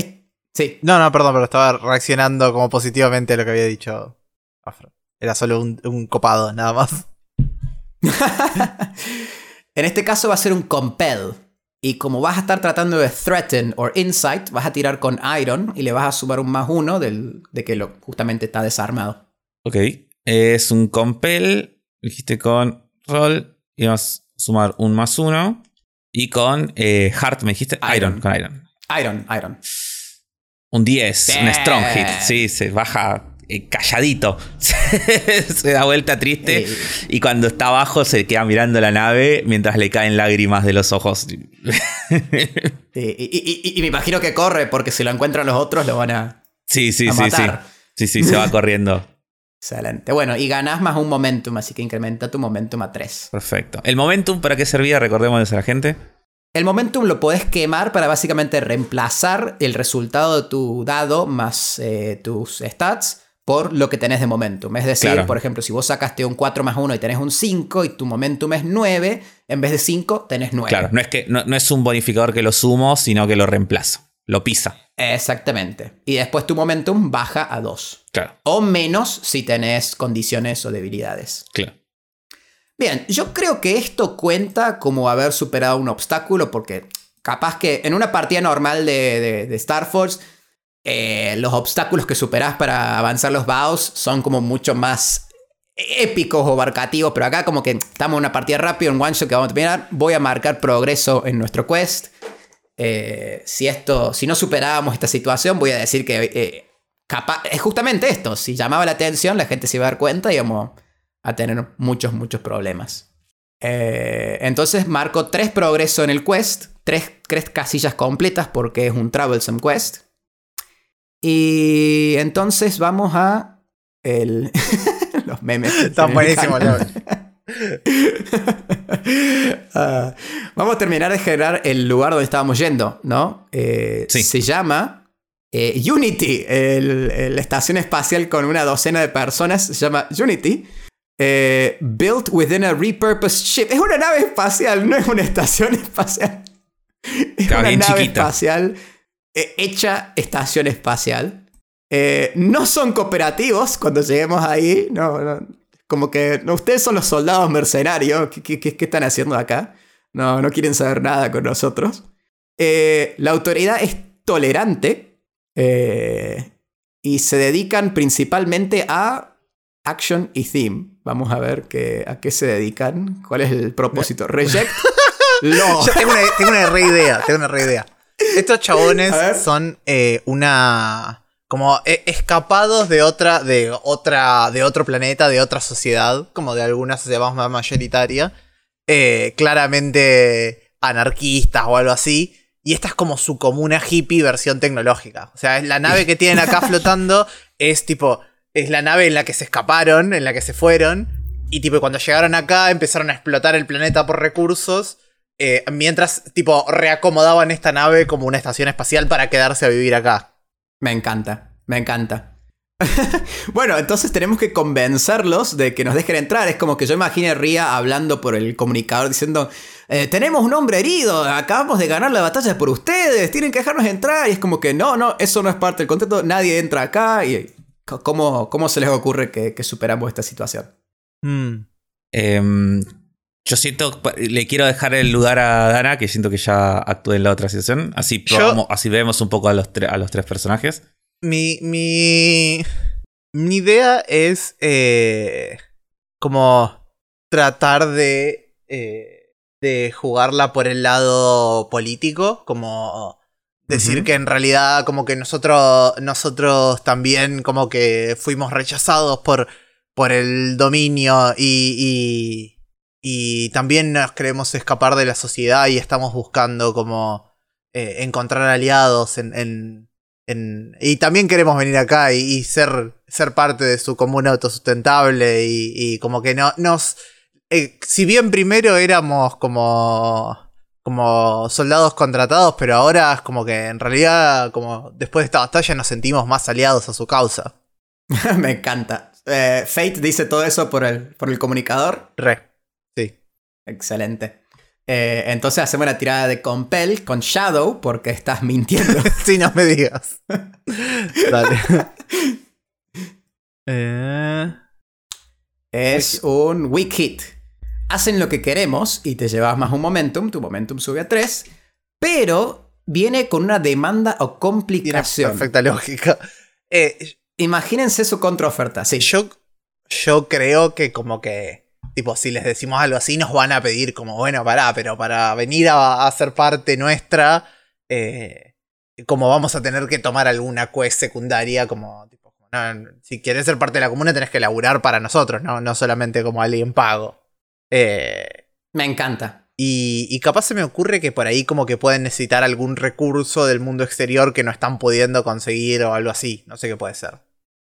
sí. No, no, perdón, pero estaba reaccionando como positivamente a lo que había dicho Afro. Era solo un, copado, nada más. en este caso va a ser un compel. Y como vas a estar tratando de threaten o insight, vas a tirar con iron y le vas a sumar un más uno del, de que lo, justamente está desarmado. Ok. Es un compel. Dijiste con roll. Y vas a sumar un más uno. Y con eh, heart, me dijiste. Iron. con Iron. Iron, Iron. Un 10, un strong hit. Sí, se baja eh, calladito. se da vuelta triste. Y cuando está abajo se queda mirando la nave mientras le caen lágrimas de los ojos. y, me imagino que corre porque si lo encuentran los otros lo van a. Sí, sí, sí, sí. Sí, sí, se va corriendo. Excelente. Bueno, y ganas más un momentum, así que incrementa tu momentum a 3. Perfecto. ¿El momentum para qué servía? Recordemos a la gente. El momentum lo podés quemar para básicamente reemplazar el resultado de tu dado más eh, tus stats por lo que tenés de momentum. Es decir, por ejemplo, si vos sacaste un 4 más 1 y tenés un 5 y tu momentum es 9, en vez de 5 tenés 9. Claro, no es, que, no, no es un bonificador que lo sumo, sino que lo reemplazo. Lo pisa. Exactamente. Y después tu momentum baja a 2. Claro. O menos si tenés condiciones o debilidades. Claro. Bien, yo creo que esto cuenta como haber superado un obstáculo porque capaz que en una partida normal de, Star Force eh, los obstáculos que superás para avanzar los baos son como mucho más épicos o barcativos, pero acá como que estamos en una partida rápida, en one shot que vamos a terminar, voy a marcar progreso en nuestro quest eh, si esto, si no superábamos esta situación, voy a decir que eh, es justamente esto. Si llamaba la atención, la gente se iba a dar cuenta y íbamos a tener muchos, muchos problemas. Eh, entonces marco tres progresos en el quest, tres, tres casillas completas porque es un troublesome quest. Y entonces vamos a el... los memes. Están buenísimos, ah, vamos a terminar de generar el lugar donde estábamos yendo, ¿no? Eh, se llama eh, Unity, la estación espacial con una docena de personas, se llama Unity. Eh, built within a repurposed ship. Es una nave espacial, no es una estación espacial. Es una nave espacial hecha estación espacial. no son cooperativos cuando lleguemos ahí. No, no, como que no, ustedes son los soldados mercenarios. ¿Qué, qué, están haciendo acá? No, no quieren saber nada con nosotros. Eh, la autoridad es tolerante eh, y se dedican principalmente a action y theme. Vamos a ver a qué se dedican. ¿Cuál es el propósito? Reject. Yo tengo una, tengo una re idea. Tengo una re idea. Estos chabones son eh, una como e, escapados de otra, de otra, de otro planeta, de otra sociedad, como de alguna sociedad más mayoritaria, eh, claramente anarquistas o algo así. Y esta es como su comuna hippie versión tecnológica. O sea, es la nave que tienen acá flotando es tipo, es la nave en la que se escaparon, en la que se fueron. Y tipo, cuando llegaron acá empezaron a explotar el planeta por recursos. Eh, mientras, tipo, reacomodaban esta nave como una estación espacial para quedarse a vivir acá. Me encanta, me encanta. bueno, entonces tenemos que convencerlos de que nos dejen entrar. Es como que yo imagine a Ria hablando por el comunicador diciendo, eh, tenemos un hombre herido, acabamos de ganar la batalla por ustedes, tienen que dejarnos entrar. Y es como que no, no, eso no es parte del contexto, nadie entra acá. ¿Y cómo, cómo se les ocurre que, superamos esta situación? Hmm. Em, yo siento, le quiero dejar el lugar a Dana, que siento que ya actuó en la otra sesión. Así, así vemos un poco a los, a los tres personajes. Mi, mi, mi idea es eh, como tratar de, eh, de jugarla por el lado político, como decir que en realidad como que nosotros, nosotros también como que fuimos rechazados por, por el dominio y y también nos queremos escapar de la sociedad y estamos buscando como eh, encontrar aliados en, en, y también queremos venir acá y, ser, ser parte de su comuna autosustentable y, y como que no nos... Eh, si bien primero éramos como como soldados contratados, pero ahora es como que en realidad, como después de esta batalla, nos sentimos más aliados a su causa. Me encanta. Eh, Fate dice todo eso por el, por el comunicador. Re. Excelente. Eh, entonces hacemos la tirada de Compel con Shadow porque estás mintiendo. sí, no me digas. Dale. Eh. Es un weak hit. Hacen lo que queremos y te llevas más un momentum. Tu momentum sube a 3. Pero viene con una demanda o complicación. perfecta lógica. Eh, Imagínense su contraoferta. Sí. Yo, yo creo que como que Tipo, si les decimos algo así, nos van a pedir como, bueno, pará, pero para venir a, ser parte nuestra, eh, como vamos a tener que tomar alguna quest secundaria, como, tipo, si quieres ser parte de la comuna tenés que laburar para nosotros, no, no solamente como alguien pago. Eh, me encanta. Y, y, capaz se me ocurre que por ahí como que pueden necesitar algún recurso del mundo exterior que no están pudiendo conseguir o algo así. No sé qué puede ser.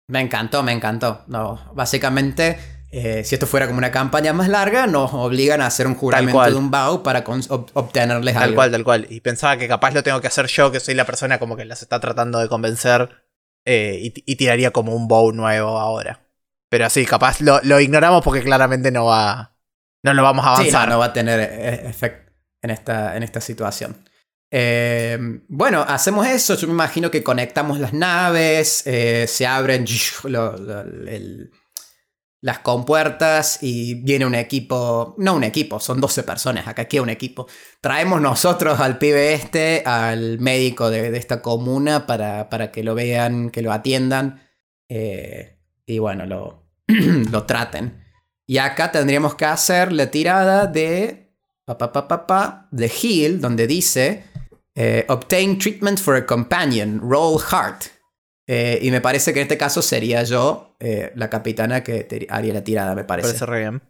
Me encantó, me encantó. No, básicamente eh, si esto fuera como una campaña más larga, nos obligan a hacer un juramento de un BAU para obtenerles tal algo. Tal cual, tal cual. Y pensaba que capaz lo tengo que hacer yo, que soy la persona como que las está tratando de convencer eh, y, tiraría como un BAU nuevo ahora. Pero sí, capaz lo, ignoramos porque claramente no va. No lo vamos a avanzar. no, va a tener eh, efecto en esta, en esta situación. bueno, hacemos eso. Yo me imagino que conectamos las naves, se abren el, las compuertas y viene un equipo, no un equipo, son 12 personas, acá queda un equipo. Traemos nosotros al pibe este, al médico de, esta comuna para, para, que lo vean, que lo atiendan eh, y bueno, lo, lo traten. Y acá tendríamos que hacer la tirada de, pa, pa, pa, de Heal, donde dice, eh, Obtain treatment for a companion, roll heart. Eh, y me parece que en este caso sería yo eh, la capitana que haría la tirada, me parece. Parece re bien.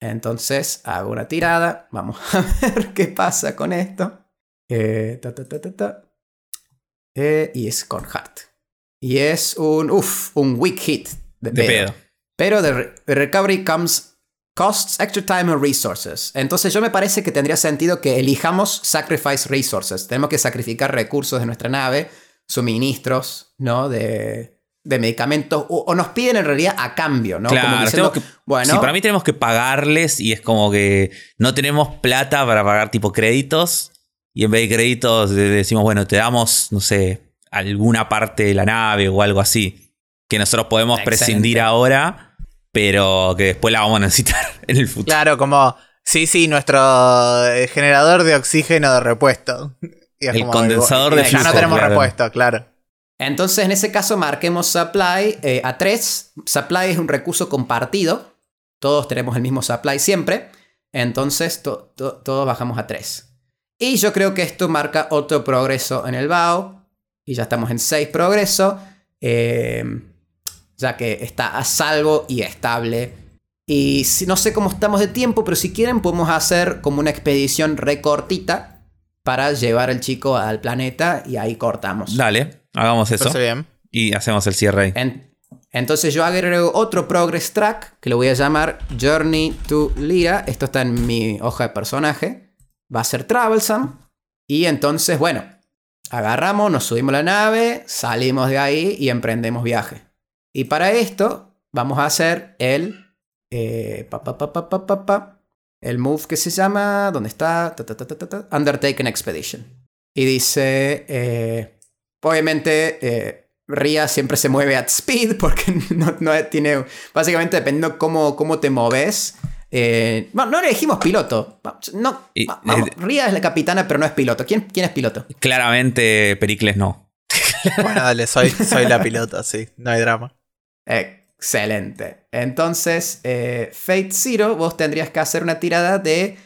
Entonces hago una tirada. Vamos a ver qué pasa con esto. Eh, y es con Heart. Y es un, uff, un weak hit. De, pedo. Pero the, recovery comes costs extra time and resources. Entonces yo me parece que tendría sentido que elijamos sacrifice resources. Tenemos que sacrificar recursos de nuestra nave, suministros, ¿no? De, de medicamentos o, nos piden en realidad a cambio, ¿no? Claro, bueno, sí, para mí tenemos que pagarles y es como que no tenemos plata para pagar tipo créditos y en vez de créditos decimos, bueno, te damos, no sé, alguna parte de la nave o algo así que nosotros podemos prescindir ahora, pero que después la vamos a necesitar en el futuro. Claro, como, sí, sí, nuestro eh, generador de oxígeno de repuesto. el condensador de flujo. Ya no tenemos repuesto, claro. Entonces, en ese caso, marquemos supply eh, a 3. Supply es un recurso compartido. Todos tenemos el mismo supply siempre. Entonces, todos bajamos a 3. Y yo creo que esto marca otro progreso en el BAO. Y ya estamos en 6 progreso. Eh, ya que está a salvo y estable. Y si, no sé cómo estamos de tiempo, pero si quieren podemos hacer como una expedición recortita para llevar al chico al planeta y ahí cortamos. Dale. Hagamos eso. Bien. Y hacemos el cierre ahí. entonces yo agrego otro progress track que lo voy a llamar Journey to Lira. Esto está en mi hoja de personaje. Va a ser Travelsome. Y entonces, bueno, agarramos, nos subimos a la nave, salimos de ahí y emprendemos viaje. Y para esto vamos a hacer el... Eh, el move que se llama... ¿Dónde está? Undertaken Expedition. Y dice... Eh, Obviamente, eh, Ria siempre se mueve at speed porque no, tiene. Básicamente, dependiendo cómo, cómo te moves. Eh, no elegimos piloto. No, Ria es la capitana, pero no es piloto. ¿Quién, quién es piloto? Claramente, Pericles no. bueno, dale, soy, soy la pilota, sí. No hay drama. Excelente. Entonces, eh, Fate Zero, vos tendrías que hacer una tirada de.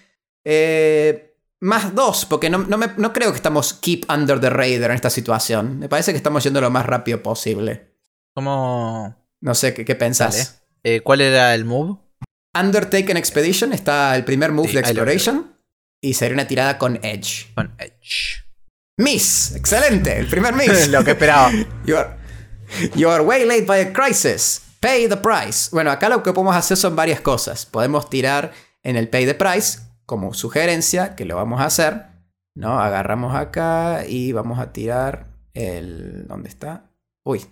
Más dos, porque no, no, creo que estamos keep under the radar en esta situación. Me parece que estamos yendo lo más rápido posible. ¿Cómo? No sé, ¿qué, qué pensás? Eh, ¿Cuál era el move? Undertaken Expedition está el primer move de Exploration. Y sería una tirada con Edge. Con Edge. Miss. Excelente. El primer miss. lo que esperaba. You are, you are way late by a crisis. Pay the price. Bueno, acá lo que podemos hacer son varias cosas. Podemos tirar en el pay the price como sugerencia, que lo vamos a hacer, ¿no? Agarramos acá y vamos a tirar el... ¿Dónde está? Uy,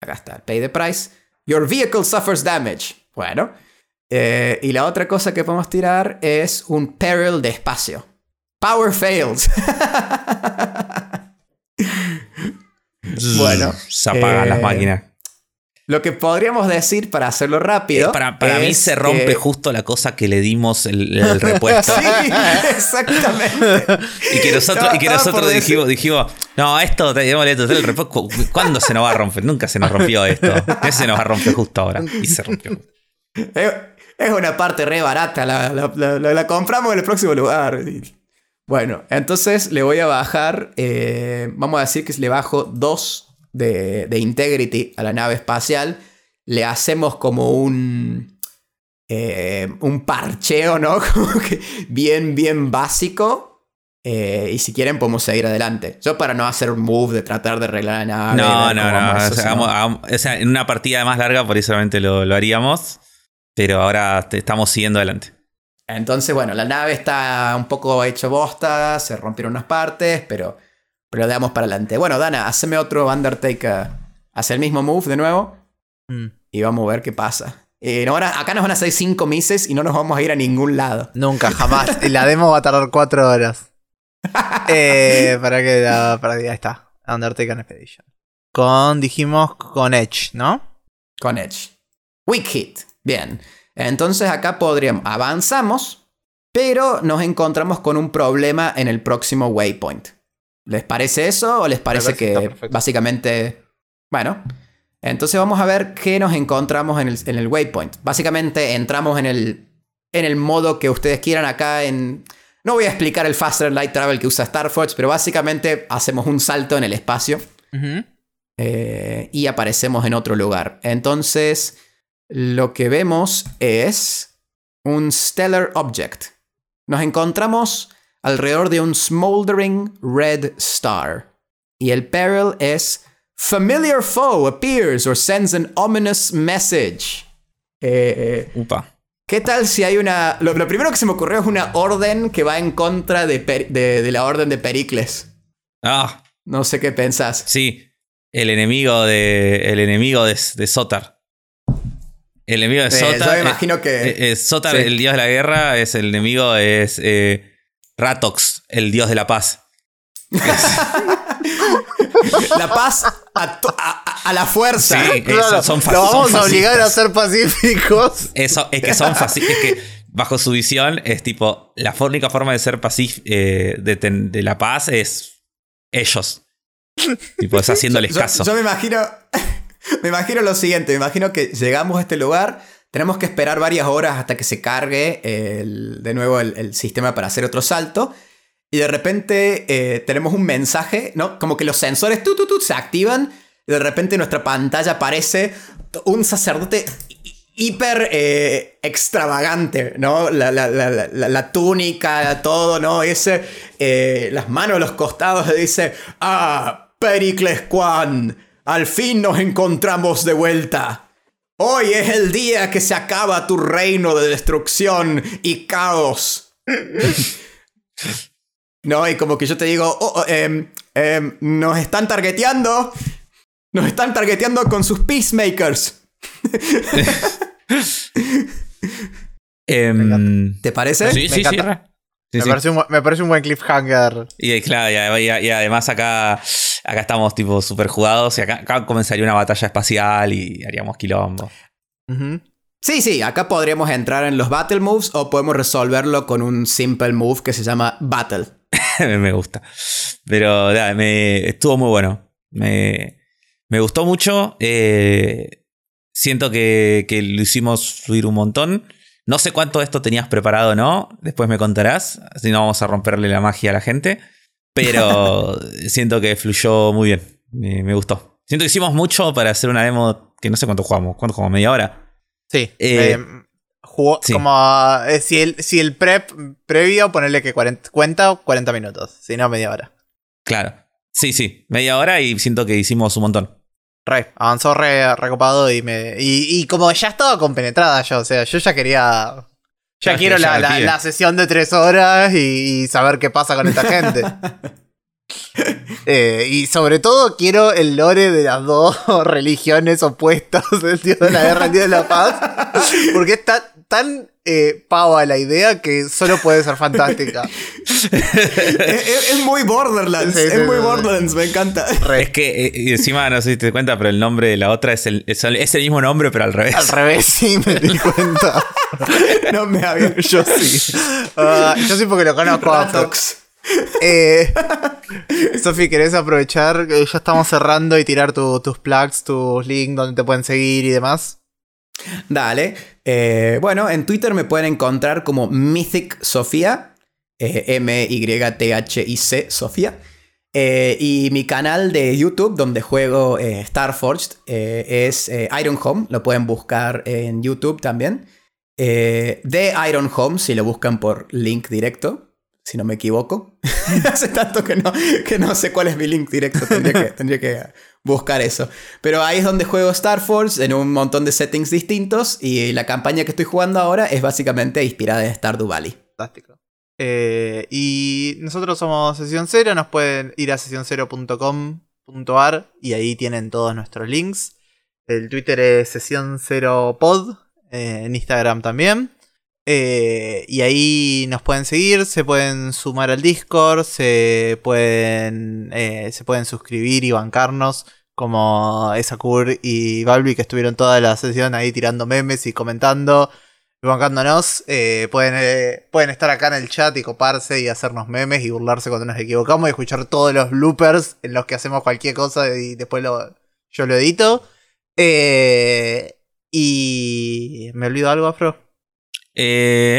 acá está, pay the price. Your vehicle suffers damage. Bueno. Eh, y la otra cosa que podemos tirar es un peril de espacio. Power fails. bueno. Se apagan las eh, máquinas. Lo que podríamos decir para hacerlo rápido. Eh, para, para mí se rompe justo la cosa que le dimos el, repuesto. sí, exactamente. y que nosotros, y que nosotros dijimos, dijimos, no, esto tenemos el repuesto. ¿Cuándo se nos va a romper? Nunca se nos rompió esto. Ese se nos va a romper justo ahora. Y se rompió. Es una parte re barata. La, la, compramos en el próximo lugar. Bueno, entonces le voy a bajar. Eh, vamos a decir que le bajo dos de, Integrity a la nave espacial, le hacemos como un, eh, un parcheo, ¿no? bien, bien básico. Eh, y si quieren podemos seguir adelante. Yo para no hacer un move de tratar de arreglar la nave. No, no, no. o, sea, en una partida más larga por eso solamente lo, lo haríamos. Pero ahora estamos siguiendo adelante. Entonces, bueno, la nave está un poco hecho bosta, se rompieron unas partes, pero pero le damos para adelante. Bueno, Dana, haceme otro Undertaker. Hace el mismo move de nuevo. Mm. Y vamos a ver qué pasa. Eh, acá nos van a hacer 5 mises y no nos vamos a ir a ningún lado. Nunca, jamás. y la demo va a tardar 4 horas. eh, para que para ya está. Undertaker Expedition. Con, dijimos, con Edge, ¿no? Con Edge. Weak Hit. Bien. Entonces acá podríamos. Avanzamos, pero nos encontramos con un problema en el próximo waypoint. ¿Les parece eso o les parece, que básicamente... Bueno, entonces vamos a ver qué nos encontramos en el, en el waypoint. Básicamente entramos en el, en el modo que ustedes quieran acá en... No voy a explicar el Faster Light Travel que usa Starforge, pero básicamente hacemos un salto en el espacio eh, y aparecemos en otro lugar. Entonces, lo que vemos es un Stellar Object. Nos encontramos alrededor de un smoldering red star. Y el peril es Familiar foe appears or sends an ominous message. Eh, Upa. ¿Qué tal si hay una... Lo, primero que se me ocurrió es una orden que va en contra de, de, la orden de Pericles. Ah. No sé qué pensás. Sí, el enemigo de, el enemigo de, de Sotar. El enemigo de Sotar. yo me imagino que. Eh, eh, Sotar, el dios de la guerra, es el enemigo, es eh, Ratox, el dios de la paz. la paz a, la fuerza. Sí, son Lo vamos a obligar a ser pacíficos. Eso, es que son es que bajo su visión es tipo, la única forma de ser pacífico, de, la paz es ellos. tipo, es haciéndoles caso. Yo me imagino, me imagino lo siguiente, me imagino que llegamos a este lugar, tenemos que esperar varias horas hasta que se cargue de nuevo el, sistema para hacer otro salto. Y de repente eh, tenemos un mensaje, ¿no? Como que los sensores tu, se activan. Y de repente nuestra pantalla aparece un sacerdote hiper eh, extravagante, ¿no? La, la, túnica, todo, ¿no? Ese, eh, las manos a los costados dice, ah, Pericles Quan, al fin nos encontramos de vuelta. Hoy es el día que se acaba tu reino de destrucción y caos. no, y como que yo te digo, oh, oh, em, em, nos están targeteando. Nos están targeteando con sus peacemakers. Em, ¿Te parece? Sí, sí, sí. Me, Parece un, buen cliffhanger. Y, claro, y, además acá, acá estamos tipo super jugados y acá, comenzaría una batalla espacial y haríamos quilombo. Sí, sí, acá podríamos entrar en los battle moves o podemos resolverlo con un simple move que se llama battle. me gusta. Pero me, estuvo muy bueno. Me, me gustó mucho. Eh, siento que, que lo hicimos fluir un montón. No sé cuánto de esto tenías preparado o no, después me contarás, si no vamos a romperle la magia a la gente, pero siento que fluyó muy bien, me, gustó. Siento que hicimos mucho para hacer una demo que no sé cuánto jugamos, ¿cuánto jugamos? ¿Media hora? Sí. Eh, jugó como eh, si, el, si el prep previo, ponerle que 40, cuenta 40 minutos, si no media hora. Claro. Sí, sí, media hora y siento que hicimos un montón. Re, avanzó re recopado y me. Y, como ya estaba compenetrada yo, o sea, yo ya quería. Ya quiero la, sesión de tres horas y, saber qué pasa con esta gente. Eh, y sobre todo quiero el lore de las dos religiones opuestas, el Dios de la guerra y el Dios de la paz. Porque está tan eh, pava la idea que solo puede ser fantástica. es, muy Borderlands, es muy Borderlands, me encanta. Es que eh, encima, no sé si te cuenta, pero el nombre de la otra es el, es el, mismo nombre, pero al revés. Al revés, sí, me di cuenta. no me había. Yo sí. Ah, yo sí porque lo conozco a Fox. Eh, Sofi, ¿querés aprovechar? que Ya estamos cerrando y tirar tus plugs, tus links donde te pueden seguir y demás. Dale. Eh, bueno, en Twitter me pueden encontrar como Mythic Sofía. Eh, M-Y-T-H-I-C Sofía. Eh, y mi canal de YouTube, donde juego Starforged, es Iron Home. Lo pueden buscar en YouTube también. de Iron Home, si lo buscan por link directo, si no me equivoco. Hace tanto que no, que no sé cuál es mi link directo. Tendría que, tendría que buscar eso. Pero ahí es donde juego Star Force en un montón de settings distintos y la campaña que estoy jugando ahora es básicamente inspirada en Stardew Valley. Fantástico. Eh, y nosotros somos Sesión Cero, nos pueden ir a sesión0.com.ar y ahí tienen todos nuestros links. El Twitter es Sesión Cero Pod, eh, en Instagram también. Eh, y ahí nos pueden seguir, se pueden sumar al Discord, se pueden, se pueden suscribir y bancarnos como Esakur y Balbi que estuvieron toda la sesión ahí tirando memes y comentando y bancándonos. Eh, pueden, eh, pueden estar acá en el chat y coparse y hacernos memes y burlarse cuando nos equivocamos y escuchar todos los bloopers en los que hacemos cualquier cosa y después lo, yo lo edito. Eh, y. ¿Me olvido algo, Afro?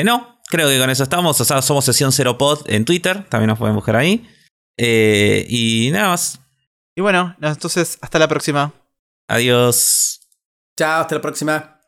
No, creo que con eso estamos. O sea, somos Sesión Zero Pod en Twitter, también nos pueden buscar ahí. y nada más. Y bueno, entonces hasta la próxima. Adiós. Chao, hasta la próxima.